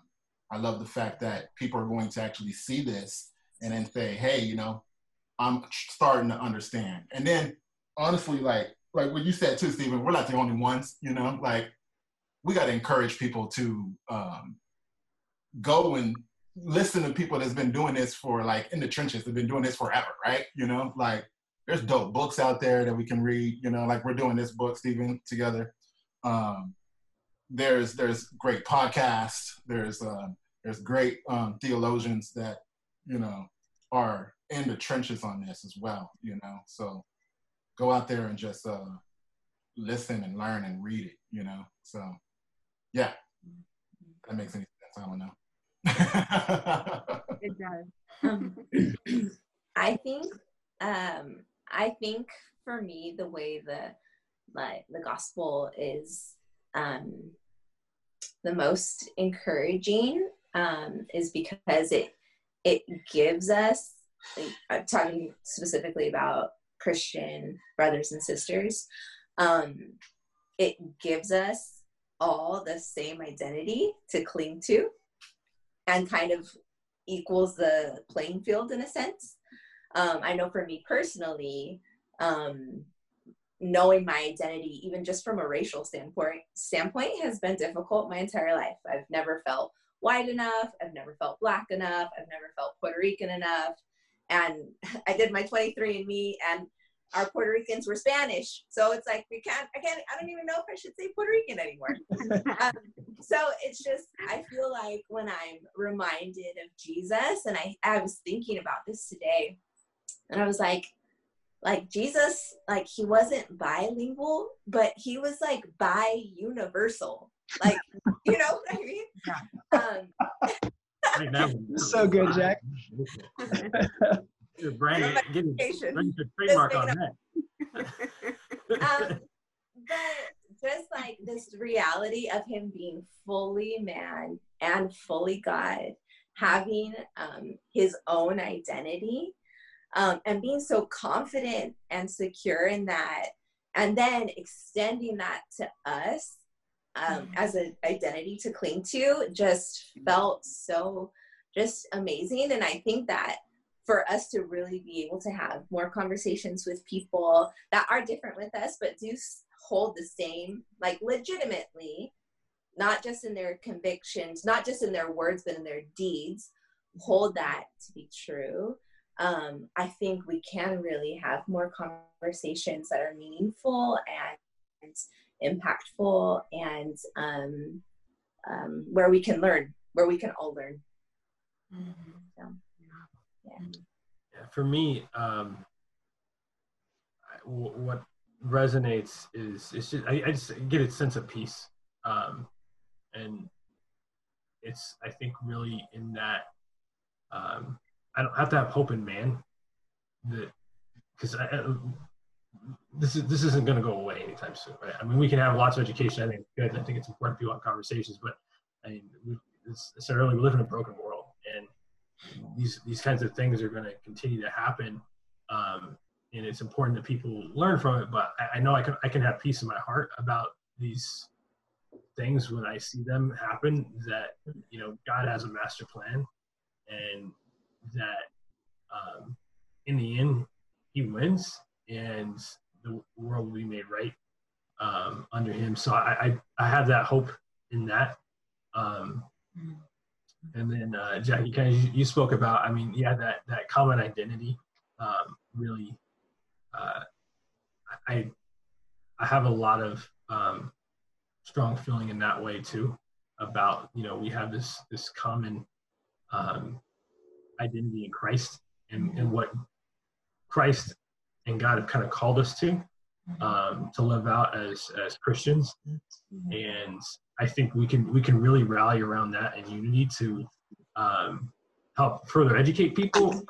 I love the fact that people are going to actually see this and then say, hey, you know, I'm starting to understand. And then honestly, like like what you said too, Stephen, we're not the only ones, you know, like we got to encourage people to um, go and listen to people that's been doing this for like in the trenches, they've been doing this forever, right? You know, like there's dope books out there that we can read, you know, like we're doing this book, Stephen, together. Um, there's there's great podcasts, there's uh, there's great um, theologians that, you know, are in the trenches on this as well, you know. So go out there and just uh, listen and learn and read it, you know. So, yeah, that makes any sense. I don't know. It does. Um, I think um, I think for me the way the like the gospel is um, the most encouraging um, is because it it gives us like, I'm talking specifically about Christian brothers and sisters, um, it gives us all the same identity to cling to and kind of equals the playing field in a sense. Um, I know for me personally, um, knowing my identity, even just from a racial standpoint, standpoint, has been difficult my entire life. I've never felt white enough. I've never felt black enough. I've never felt Puerto Rican enough and [laughs] I did my 23andMe and our Puerto Ricans were Spanish. So it's like we can't, I can't, I don't even know if I should say Puerto Rican anymore. [laughs] um, so it's just, I feel like when I'm reminded of Jesus, and I, I was thinking about this today, and I was like, like Jesus, like he wasn't bilingual, but he was like bi universal. Like, you know what I mean? Um, [laughs] So good, Jack. Your brand, get Education. a trademark on Just that. um, but just like this reality of him being fully man and fully God, having um, his own identity, um, and being so confident and secure in that, and then extending that to us um, as an identity to cling to, just felt so just amazing. And I think that for us to really be able to have more conversations with people that are different with us but do hold the same like legitimately not just in their convictions not just in their words but in their deeds hold that to be true um, i think we can really have more conversations that are meaningful and impactful and um, um, where we can learn where we can all learn. So yeah. Yeah, for me, um, I- what resonates is it's just I, I just get a sense of peace, um, and it's I think really in that um, I don't have to have hope in man that because I, I- this is this isn't going to go away anytime soon. Right? I mean, we can have lots of education. I think it's good. I think it's important people have conversations, but I mean, we, early. We live in a broken world, and these these kinds of things are going to continue to happen um, and it's important that people learn from it but I, I know I can I can have peace in my heart about these things when I see them happen that you know God has a master plan, and that um, in the end He wins, and the world will be made right um, under Him. So I, I I have that hope in that. Um, and then uh, Jackie, kind of you spoke about, I mean, yeah, that that common identity um, really. Uh, I I have a lot of um, strong feeling in that way too about you know we have this this common um, identity in Christ and, and what Christ and God have kind of called us to um, to live out as as Christians, and I think we can we can really rally around that in unity to um, help further educate people,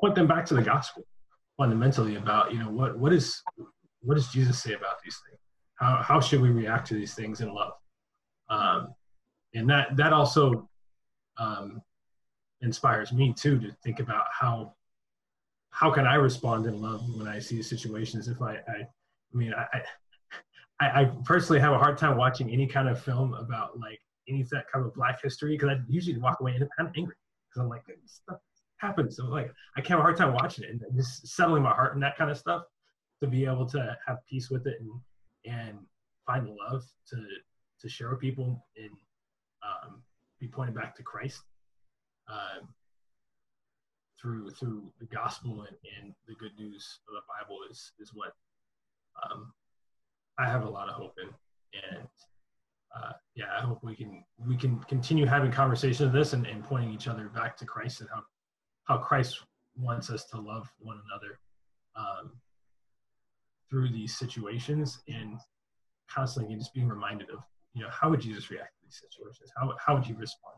point them back to the gospel fundamentally about you know what what is what does Jesus say about these things? How how should we react to these things in love? Um, and that that also um, inspires me too to think about how how can I respond in love when I see situations if I I, I mean I, I [laughs] I personally have a hard time watching any kind of film about like any that kind of black history because I usually walk away kind of angry because I'm like stuff happens so like I can have a hard time watching it and just settling my heart and that kind of stuff to be able to have peace with it and and find love to to share with people and um, be pointed back to Christ. Um, through through the gospel and, and the good news of the Bible is is what um, I have a lot of hope in and uh, yeah I hope we can we can continue having conversations of this and, and pointing each other back to Christ and how how Christ wants us to love one another um, through these situations and constantly just being reminded of, you know, how would Jesus react to these situations? How, how would he respond?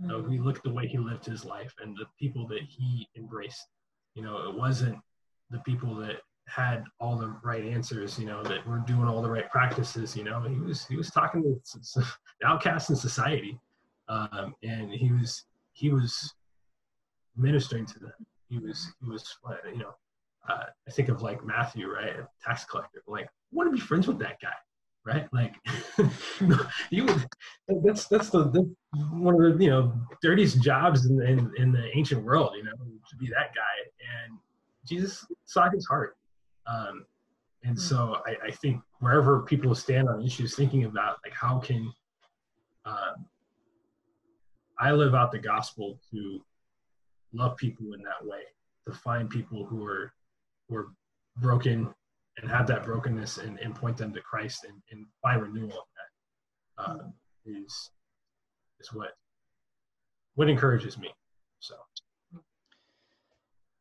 Mm-hmm. So we look at the way he lived his life and the people that he embraced. You know, it wasn't the people that had all the right answers, you know, that were doing all the right practices, you know, he was, he was talking to outcasts in society. Um, and he was, he was ministering to them. He was, he was, you know, uh, I think of like Matthew, right, a tax collector. Like, I want to be friends with that guy, right? Like, [laughs] you would. That's that's the, the, one of the you know dirtiest jobs in, in in the ancient world, you know, to be that guy. And Jesus saw his heart, um, and so I, I think wherever people stand on issues, thinking about like how can um, I live out the gospel to love people in that way, to find people who are who are broken and have that brokenness and, and point them to Christ and, and find renewal of that uh, is is what what encourages me. So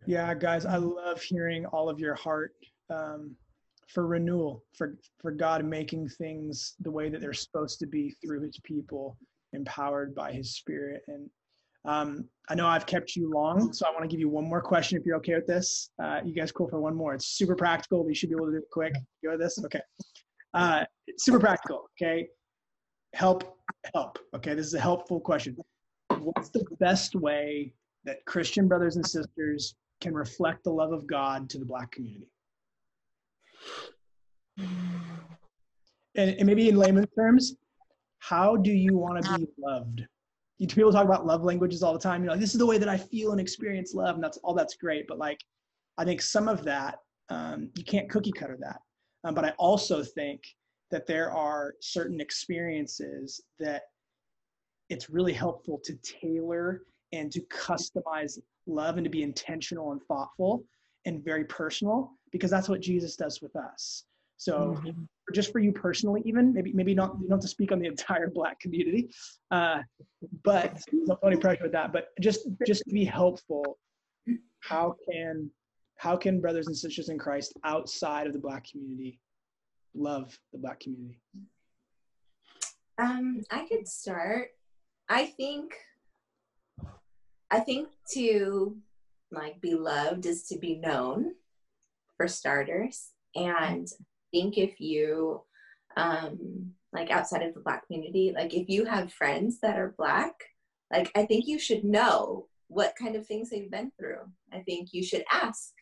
yeah, guys, I love hearing all of your heart um, for renewal, for for God making things the way that they're supposed to be through His people, empowered by His Spirit, and um, I know I've kept you long, so I want to give you one more question if you're okay with this. Uh, you guys cool for one more? It's super practical. We should be able to do it quick. You with this? Okay. Uh, super practical. Okay. Help, help. Okay. This is a helpful question. What's the best way that Christian brothers and sisters can reflect the love of God to the Black community? And, and maybe in layman's terms, how do you want to be loved? People talk about love languages all the time. You're like, this is the way that I feel and experience love, and that's all that's great. But like, I think some of that um, you can't cookie cutter that. Um, but I also think that there are certain experiences that it's really helpful to tailor and to customize love and to be intentional and thoughtful and very personal because that's what Jesus does with us. So mm-hmm. just for you personally, even maybe maybe not you don't have to speak on the [laughs] entire black community, uh, but no funny pressure with that. But just just to be helpful, how can how can brothers and sisters in Christ outside of the black community love the black community? Um, I could start. I think I think to like be loved is to be known for starters and think if you um like outside of the black community like if you have friends that are black like i think you should know what kind of things they've been through. I think you should ask.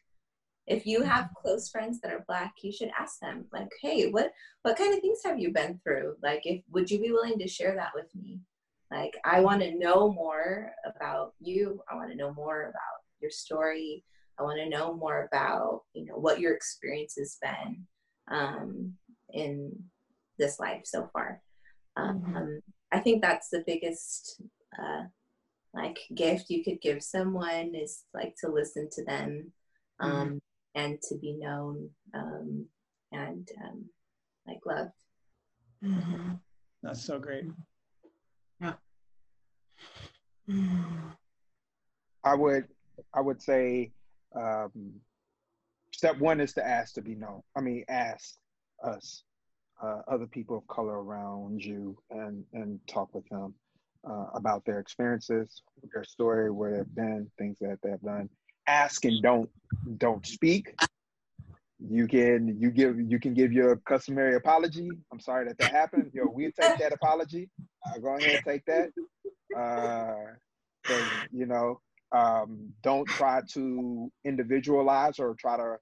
If you have close friends that are black you should ask them like hey what what kind of things have you been through? Like if would you be willing to share that with me? Like i want to know more about you. I want to know more about your story. I want to know more about you know what your experience has been um, in this life so far um, mm-hmm. i think that's the biggest uh, like gift you could give someone is like to listen to them um, mm-hmm and to be known um, and um, like loved. Mm-hmm. That's so great. Yeah. I would I would say um, step one is to ask to be known. I mean, ask us, uh, other people of color around you, and and talk with them uh, about their experiences, their story, where they've been, things that they've done, ask and don't don't speak. You can you give you can give your customary apology. I'm sorry that that happened. Yo we'll take that apology. Uh, go ahead and take that. Uh you know um don't try to individualize or try to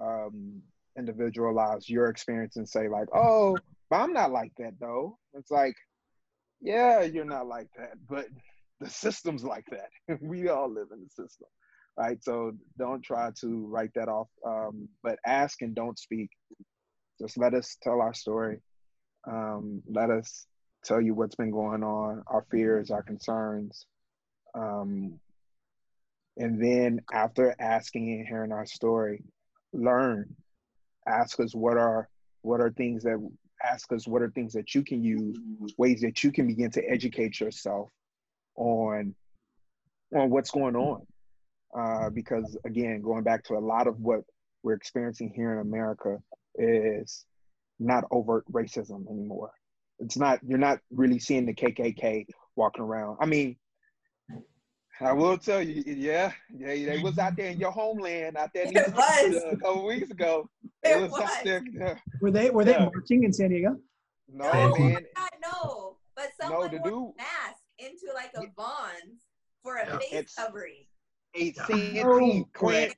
um individualize your experience and say like oh but i'm not like that though it's like yeah you're not like that but the system's like that [laughs] we all live in the system right? So don't try to write that off, um, but ask and don't speak. Just let us tell our story. Um, let us tell you what's been going on, our fears, our concerns. Um, and then after asking and hearing our story, learn. Ask us what are what are things that ask us what are things that you can use, ways that you can begin to educate yourself on on what's going on uh, because again, going back to a lot of what we're experiencing here in America is not overt racism anymore. It's not you're not really seeing the KKK walking around. I mean, I will tell you, yeah, yeah, they was out there in your homeland, out there it was. Uh, a couple weeks ago. It, it was, was. There, yeah. Were they were they yeah. marching in San Diego? No, no man. No, but someone no, wore a mask into like a Vons for a yeah. face it's, covering a Santee, oh, Clint,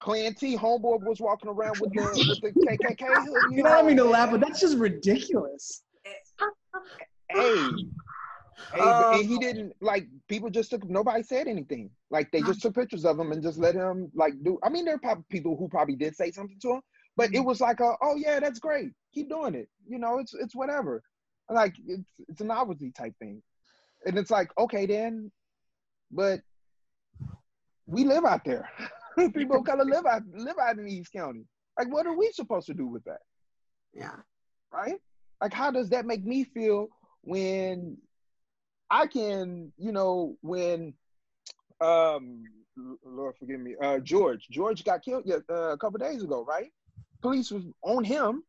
Clint T. Homeboy was walking around with the with the KKK hood. You know, what I don't mean to laugh, but that's just ridiculous. hey, Um, and he didn't like people just took nobody said anything. Like they just took pictures of him and just let him like do. I mean, there are probably people who probably did say something to him, but it mm-hmm. was like a oh yeah, that's great. Keep doing it. You know, it's it's whatever. Like it's it's a novelty type thing, and it's like okay then, but we live out there. [laughs] People of color live out live out in East County. Like, what are we supposed to do with that? Yeah. Right? Like, how does that make me feel when I can, you know, when um Lord forgive me, uh George. George got killed yeah, uh, a couple days ago, right? Police was on him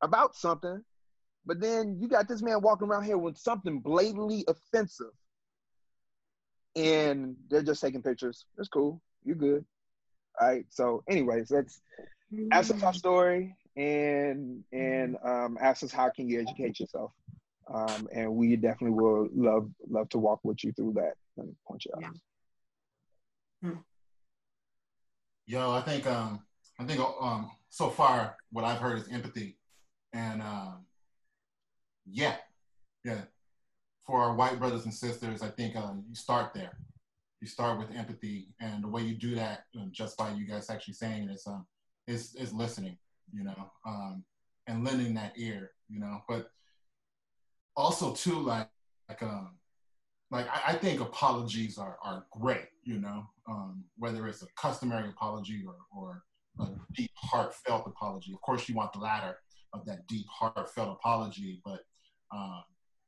about something, but then you got this man walking around here with something blatantly offensive and they're just taking pictures. That's cool. You're good. All right. So, anyways, that's that's ask us our mm. story and and um, ask us how can you educate yourself. Um, and we definitely will love love to walk with you through that and point you out. Yeah. Hmm. Yo, I think um, I think um, so far what I've heard is empathy, and um, yeah, yeah, for our white brothers and sisters, I think uh, you start there. You start with empathy, and the way you do that, um, just by you guys actually saying is um, is is listening, you know, um, and lending that ear, you know. But also too, like like um, like I, I think apologies are are great, you know, um, whether it's a customary apology or or a deep heartfelt apology. Of course, you want the latter of that deep heartfelt apology, but um,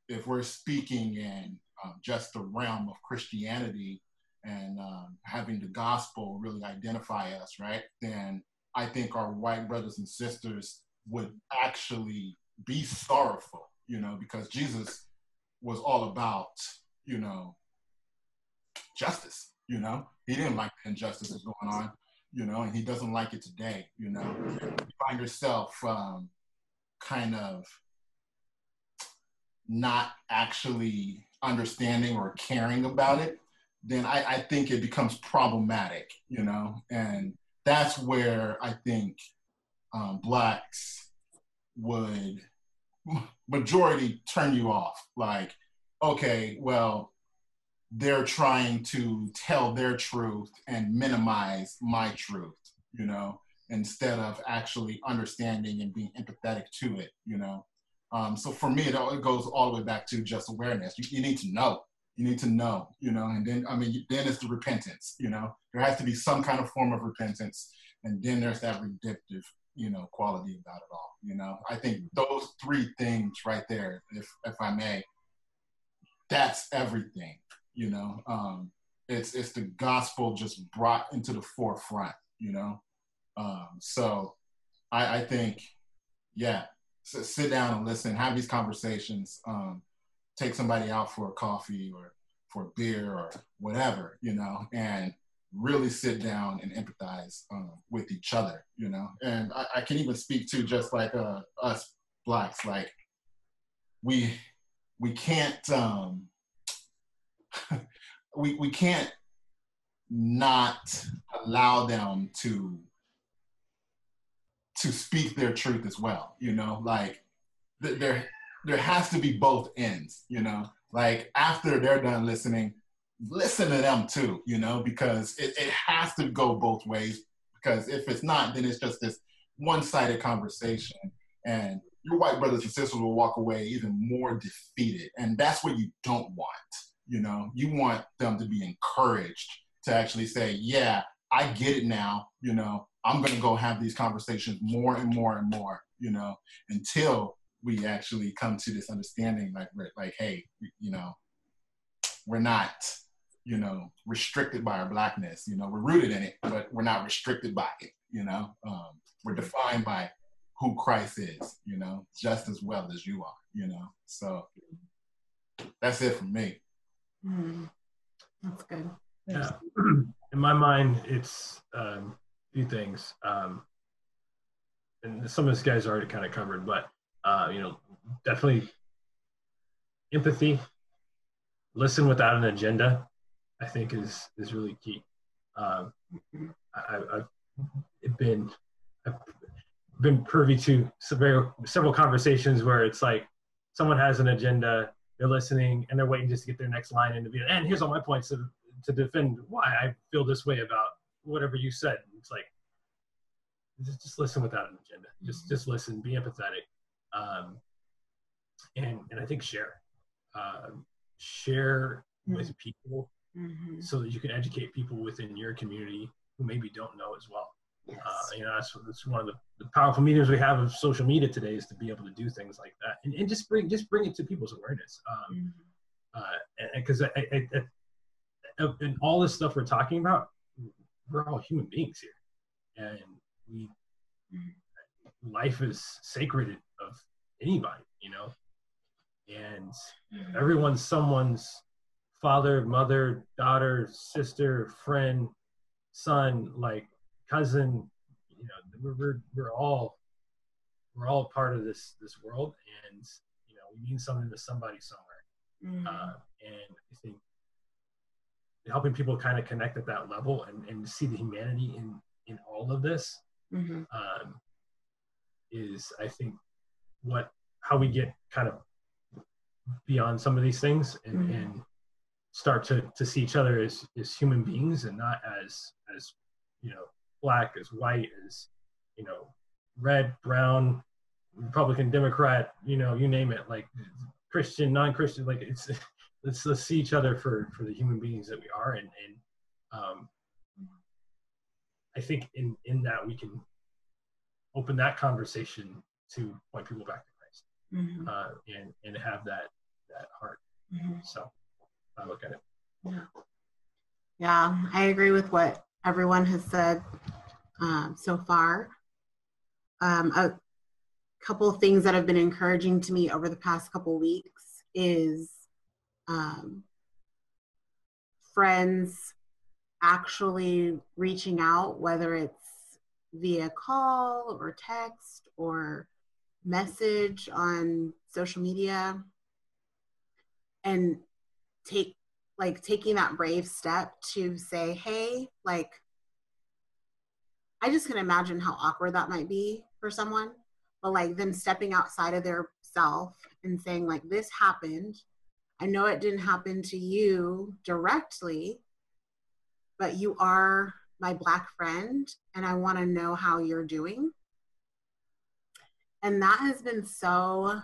if we're speaking in um, just the realm of Christianity and um, having the gospel really identify us, right? Then I think our white brothers and sisters would actually be sorrowful, you know, because Jesus was all about, you know, justice, you know. He didn't like the injustice going on, you know, and he doesn't like it today, you know. You find yourself um, kind of not actually understanding or caring about it, then I, I think it becomes problematic, you know, and that's where I think um, blacks would majority turn you off. Like, okay, well, they're trying to tell their truth and minimize my truth, you know, instead of actually understanding and being empathetic to it, you know. Um, so for me, it, all, it goes all the way back to just awareness. You, you need to know. You need to know, you know, and then I mean, then it's the repentance, you know. There has to be some kind of form of repentance, and then there's that redemptive, you know, quality about it all. You know, I think those three things right there, if if I may, that's everything. You know, um, it's it's the gospel just brought into the forefront. You know, um, so I, I think, yeah, so sit down and listen, have these conversations, um, take somebody out for a coffee or for beer or whatever, you know, and really sit down and empathize um, with each other, you know. And I, I, can even speak to just like uh, us blacks, like we we can't um, [laughs] we we can't not allow them to to speak their truth as well, you know, like th- there there has to be both ends, you know. Like after they're done listening, listen to them too, you know, because it, it has to go both ways. Because if it's not, then it's just this one sided conversation. And your white brothers and sisters will walk away even more defeated. And that's what you don't want. You know, you want them to be encouraged to actually say, yeah, I get it now. You know, I'm going to go have these conversations more and more and more, you know, until we actually come to this understanding like, like, hey, you know, we're not you know, restricted by our blackness. You know, we're rooted in it, but we're not restricted by it. You know, um, we're defined by who Christ is. You know, just as well as you are. You know, so that's it for me. Mm, that's good. Yeah. [clears throat] In my mind, it's um, a few things. Um, and some of this guys already kind of covered, but uh, you know, definitely empathy. Listen without an agenda. I think is is really key. Um, I, have been I've been privy to several several conversations where it's like someone has an agenda, they're listening, and they're waiting just to get their next line in the video. And here's all my points to to defend why I feel this way about whatever you said. It's like just, just listen without an agenda. Just just listen, be empathetic, um, and and I think share, um, share with people mm-hmm. so that you can educate people within your community who maybe don't know as well. Yes. Uh, you know, that's, that's one of the, the, powerful mediums we have of social media today is to be able to do things like that and, and just bring just bring it to people's awareness. Um, mm-hmm. uh, because I, I, I, and all this stuff we're talking about, we're all human beings here, and we mm-hmm. life is sacred of anybody, you know, and mm-hmm. everyone's someone's father, mother, daughter, sister, friend, son, like cousin, you know, we're, we're, we're all, we're all part of this, this world and, you know, we mean something to somebody somewhere. Mm-hmm. Uh, and I think helping people kind of connect at that level and, and see the humanity in, in all of this mm-hmm. um, is, I think, what, how we get kind of beyond some of these things and, mm-hmm. and start to, to see each other as, as human beings and not as as you know black as white as you know red brown republican democrat you know you name it like christian non-christian like it's [laughs] let's let's see each other for for the human beings that we are and and um i think in in that we can open that conversation to point people back to christ mm-hmm. uh, and and have that that heart mm-hmm. so I look at it. Yeah. Yeah, I agree with what everyone has said um, so far. Um, a couple things that have been encouraging to me over the past couple weeks is um, friends actually reaching out, whether it's via call or text or message on social media, and take like taking that brave step to say hey like I just can imagine how awkward that might be for someone. But like them stepping outside of their self and saying, like, this happened. I know it didn't happen to you directly, but you are my black friend and I want to know how you're doing. And that has been so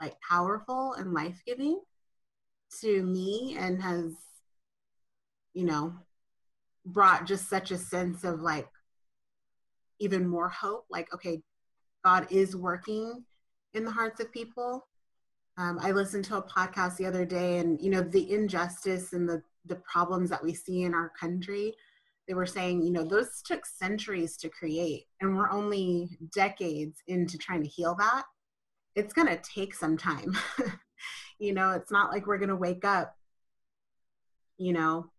like powerful and life-giving to me and has you know brought just such a sense of like even more hope like okay god is working in the hearts of people. Um, i listened to a podcast the other day and you know the injustice and the the problems that we see in our country they were saying you know those took centuries to create and we're only decades into trying to heal that. It's going to take some time [laughs] you know it's not like we're going to wake up you know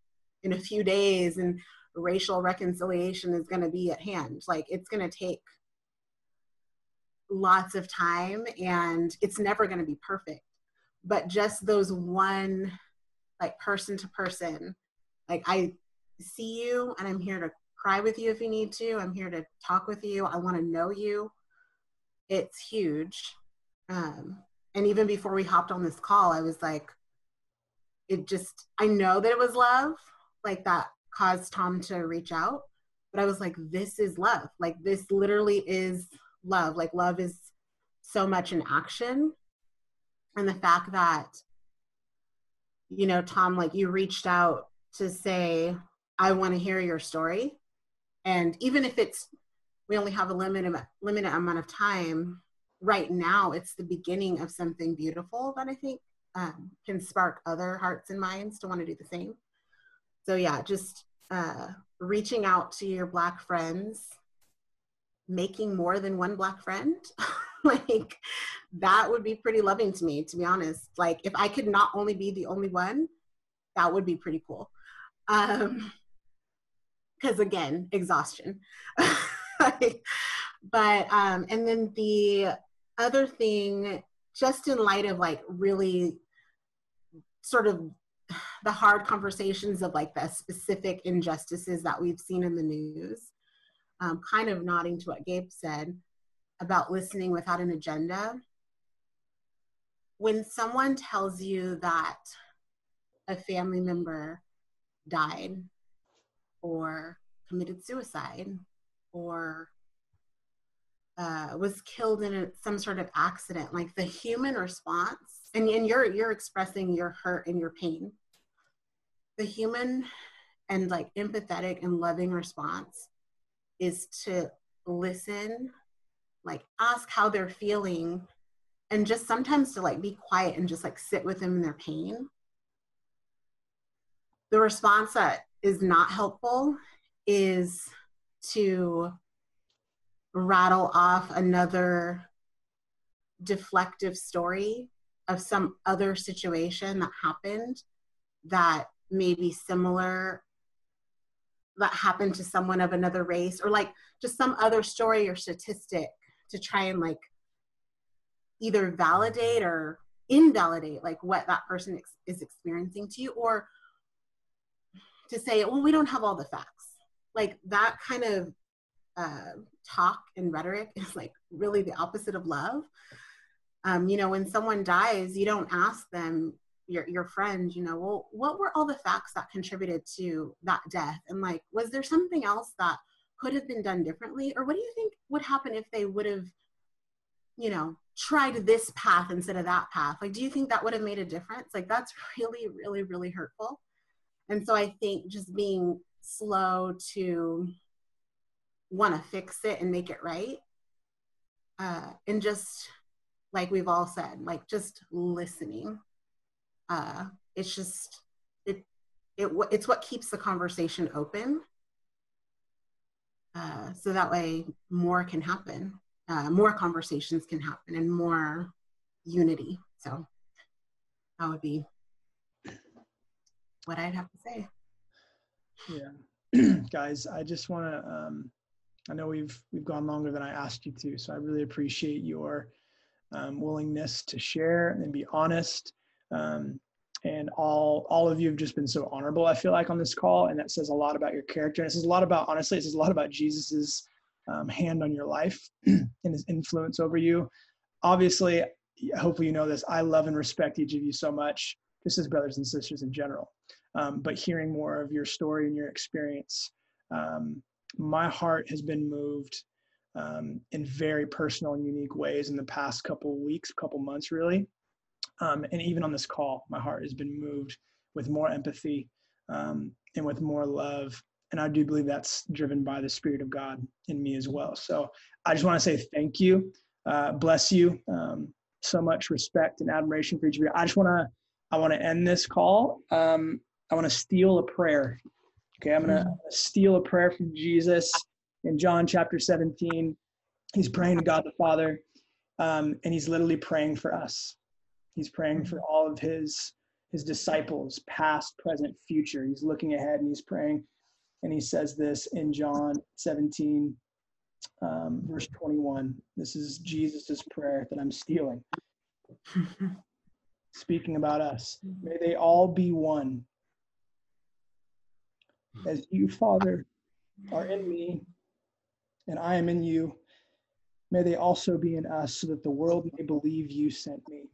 in a few days and racial reconciliation is going to be at hand. Like it's going to take lots of time and it's never going to be perfect. But just those one like person to person like i see you and i'm here to cry with you if you need to. I'm here to talk with you. I want to know you. It's huge. Um and even before we hopped on this call i was like it just i know that it was love like that caused tom to reach out but i was like this is love. Like this literally is love. Like love is so much in action. And the fact that you know tom like you reached out to say i want to hear your story. And even if it's we only have a limited limited amount of time right now it's the beginning of something beautiful that I think um, can spark other hearts and minds to want to do the same. So yeah, just uh, reaching out to your black friends, making more than one black friend, [laughs] like that would be pretty loving to me, to be honest. Like if I could not only be the only one, that would be pretty cool. Um, because again, exhaustion. [laughs] but um, and then the other thing, just in light of like really sort of the hard conversations of like the specific injustices that we've seen in the news, um, kind of nodding to what Gabe said about listening without an agenda. When someone tells you that a family member died or committed suicide or uh, was killed in a, some sort of accident, like the human response, and, and you're you're expressing your hurt and your pain. The human and like empathetic and loving response is to listen, like ask how they're feeling, and just sometimes to like be quiet and just like sit with them in their pain. The response that is not helpful is to rattle off another deflective story of some other situation that happened that may be similar that happened to someone of another race or like just some other story or statistic to try and like either validate or invalidate like what that person ex- is experiencing to you or to say well we don't have all the facts. Like that kind of uh, talk and rhetoric is like really the opposite of love. Um, you know, when someone dies, you don't ask them, your your friend, you know, well, what were all the facts that contributed to that death? And like, was there something else that could have been done differently? Or what do you think would happen if they would have, you know, tried this path instead of that path? Like, do you think that would have made a difference? Like, that's [laughs] really, really, really hurtful. And so I think just being slow to want to fix it and make it right. Uh, and just like we've all said, like just listening. Uh, it's just it it it's what keeps the conversation open. Uh, so that way more can happen, uh, more conversations can happen, and more unity. So that would be what I'd have to say. Yeah, [clears throat] guys, I just want to um, I know we've we've gone longer than I asked you to, so I really appreciate your um, willingness to share and be honest. Um, and all all of you have just been so honorable. I feel like on this call, and that says a lot about your character. And it says a lot about honestly, it says a lot about Jesus's um, hand on your life [clears throat] and his influence over you. Obviously, hopefully you know this. I love and respect each of you so much, just as brothers and sisters in general. Um, but hearing more of your story and your experience, um, my heart has been moved um, in very personal and unique ways in the past couple weeks, couple months, really. Um, and even on this call, my heart has been moved with more empathy um, and with more love. And I do believe that's driven by the Spirit of God in me as well. So I just want to say thank you, uh, bless you, um, so much respect and admiration for each of you. I just want to I want to end this call. Um, I want to steal a prayer. Okay, I'm going to steal a prayer from Jesus in John chapter 17. He's praying to God the Father, um, and he's literally praying for us. He's praying for all of his his disciples, past, present, future. He's looking ahead and he's praying, and he says this in John 17, um, verse 21. This is Jesus' prayer that I'm stealing. [laughs] Speaking about us, may they all be one. As you, Father, are in me, and I am in you, may they also be in us, so that the world may believe you sent me.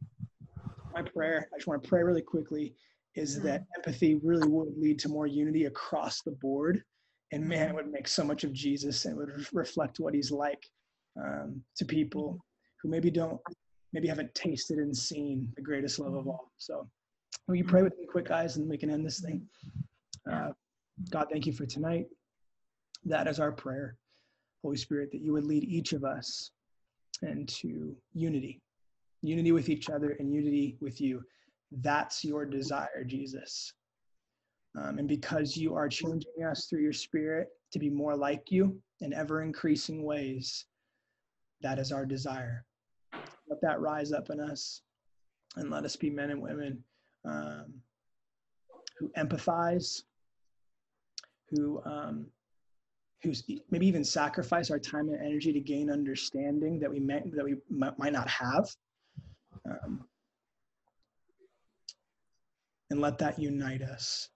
My prayer, I just want to pray really quickly, is that empathy really would lead to more unity across the board. And man, it would make so much of Jesus and would reflect what he's like um, to people who maybe don't, maybe haven't tasted and seen the greatest love of all. So, will you pray with me, quick, guys, and we can end this thing? Uh, God, thank you for tonight. That is our prayer. Holy Spirit, that you would lead each of us into unity, unity with each other and unity with you. That's your desire, Jesus. Um, and because you are changing us through your Spirit to be more like you in ever increasing ways, that is our desire. Let that rise up in us and let us be men and women um, who empathize, who um, who's maybe even sacrifice our time and energy to gain understanding that we may, that we might not have. Um, and let that unite us.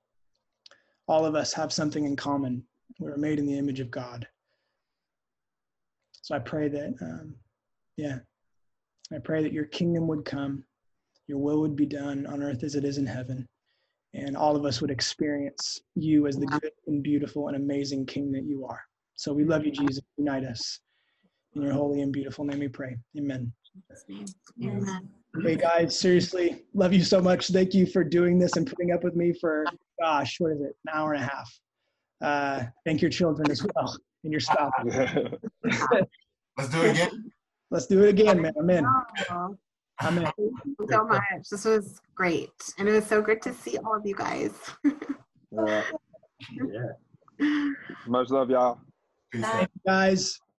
All of us have something in common. We're made in the image of god. So i pray that um, yeah. I pray that your kingdom would come your will would be done on earth as it is in heaven and all of us would experience you as the good and beautiful and amazing King that you are. So we love you, Jesus. Unite us. In your holy and beautiful name we pray. Amen. Amen. Hey guys, seriously, love you so much. Thank you for doing this and putting up with me for, gosh, what is it, an hour and a half. Uh, thank your children as well and your spouse. [laughs] Let's do it again. Let's do it again, man. I'm in. I'm in. thank you so much. This was great. And it was so good to see all of you guys. [laughs] Yeah. much love, y'all. Peace Bye. out. Thank you, guys.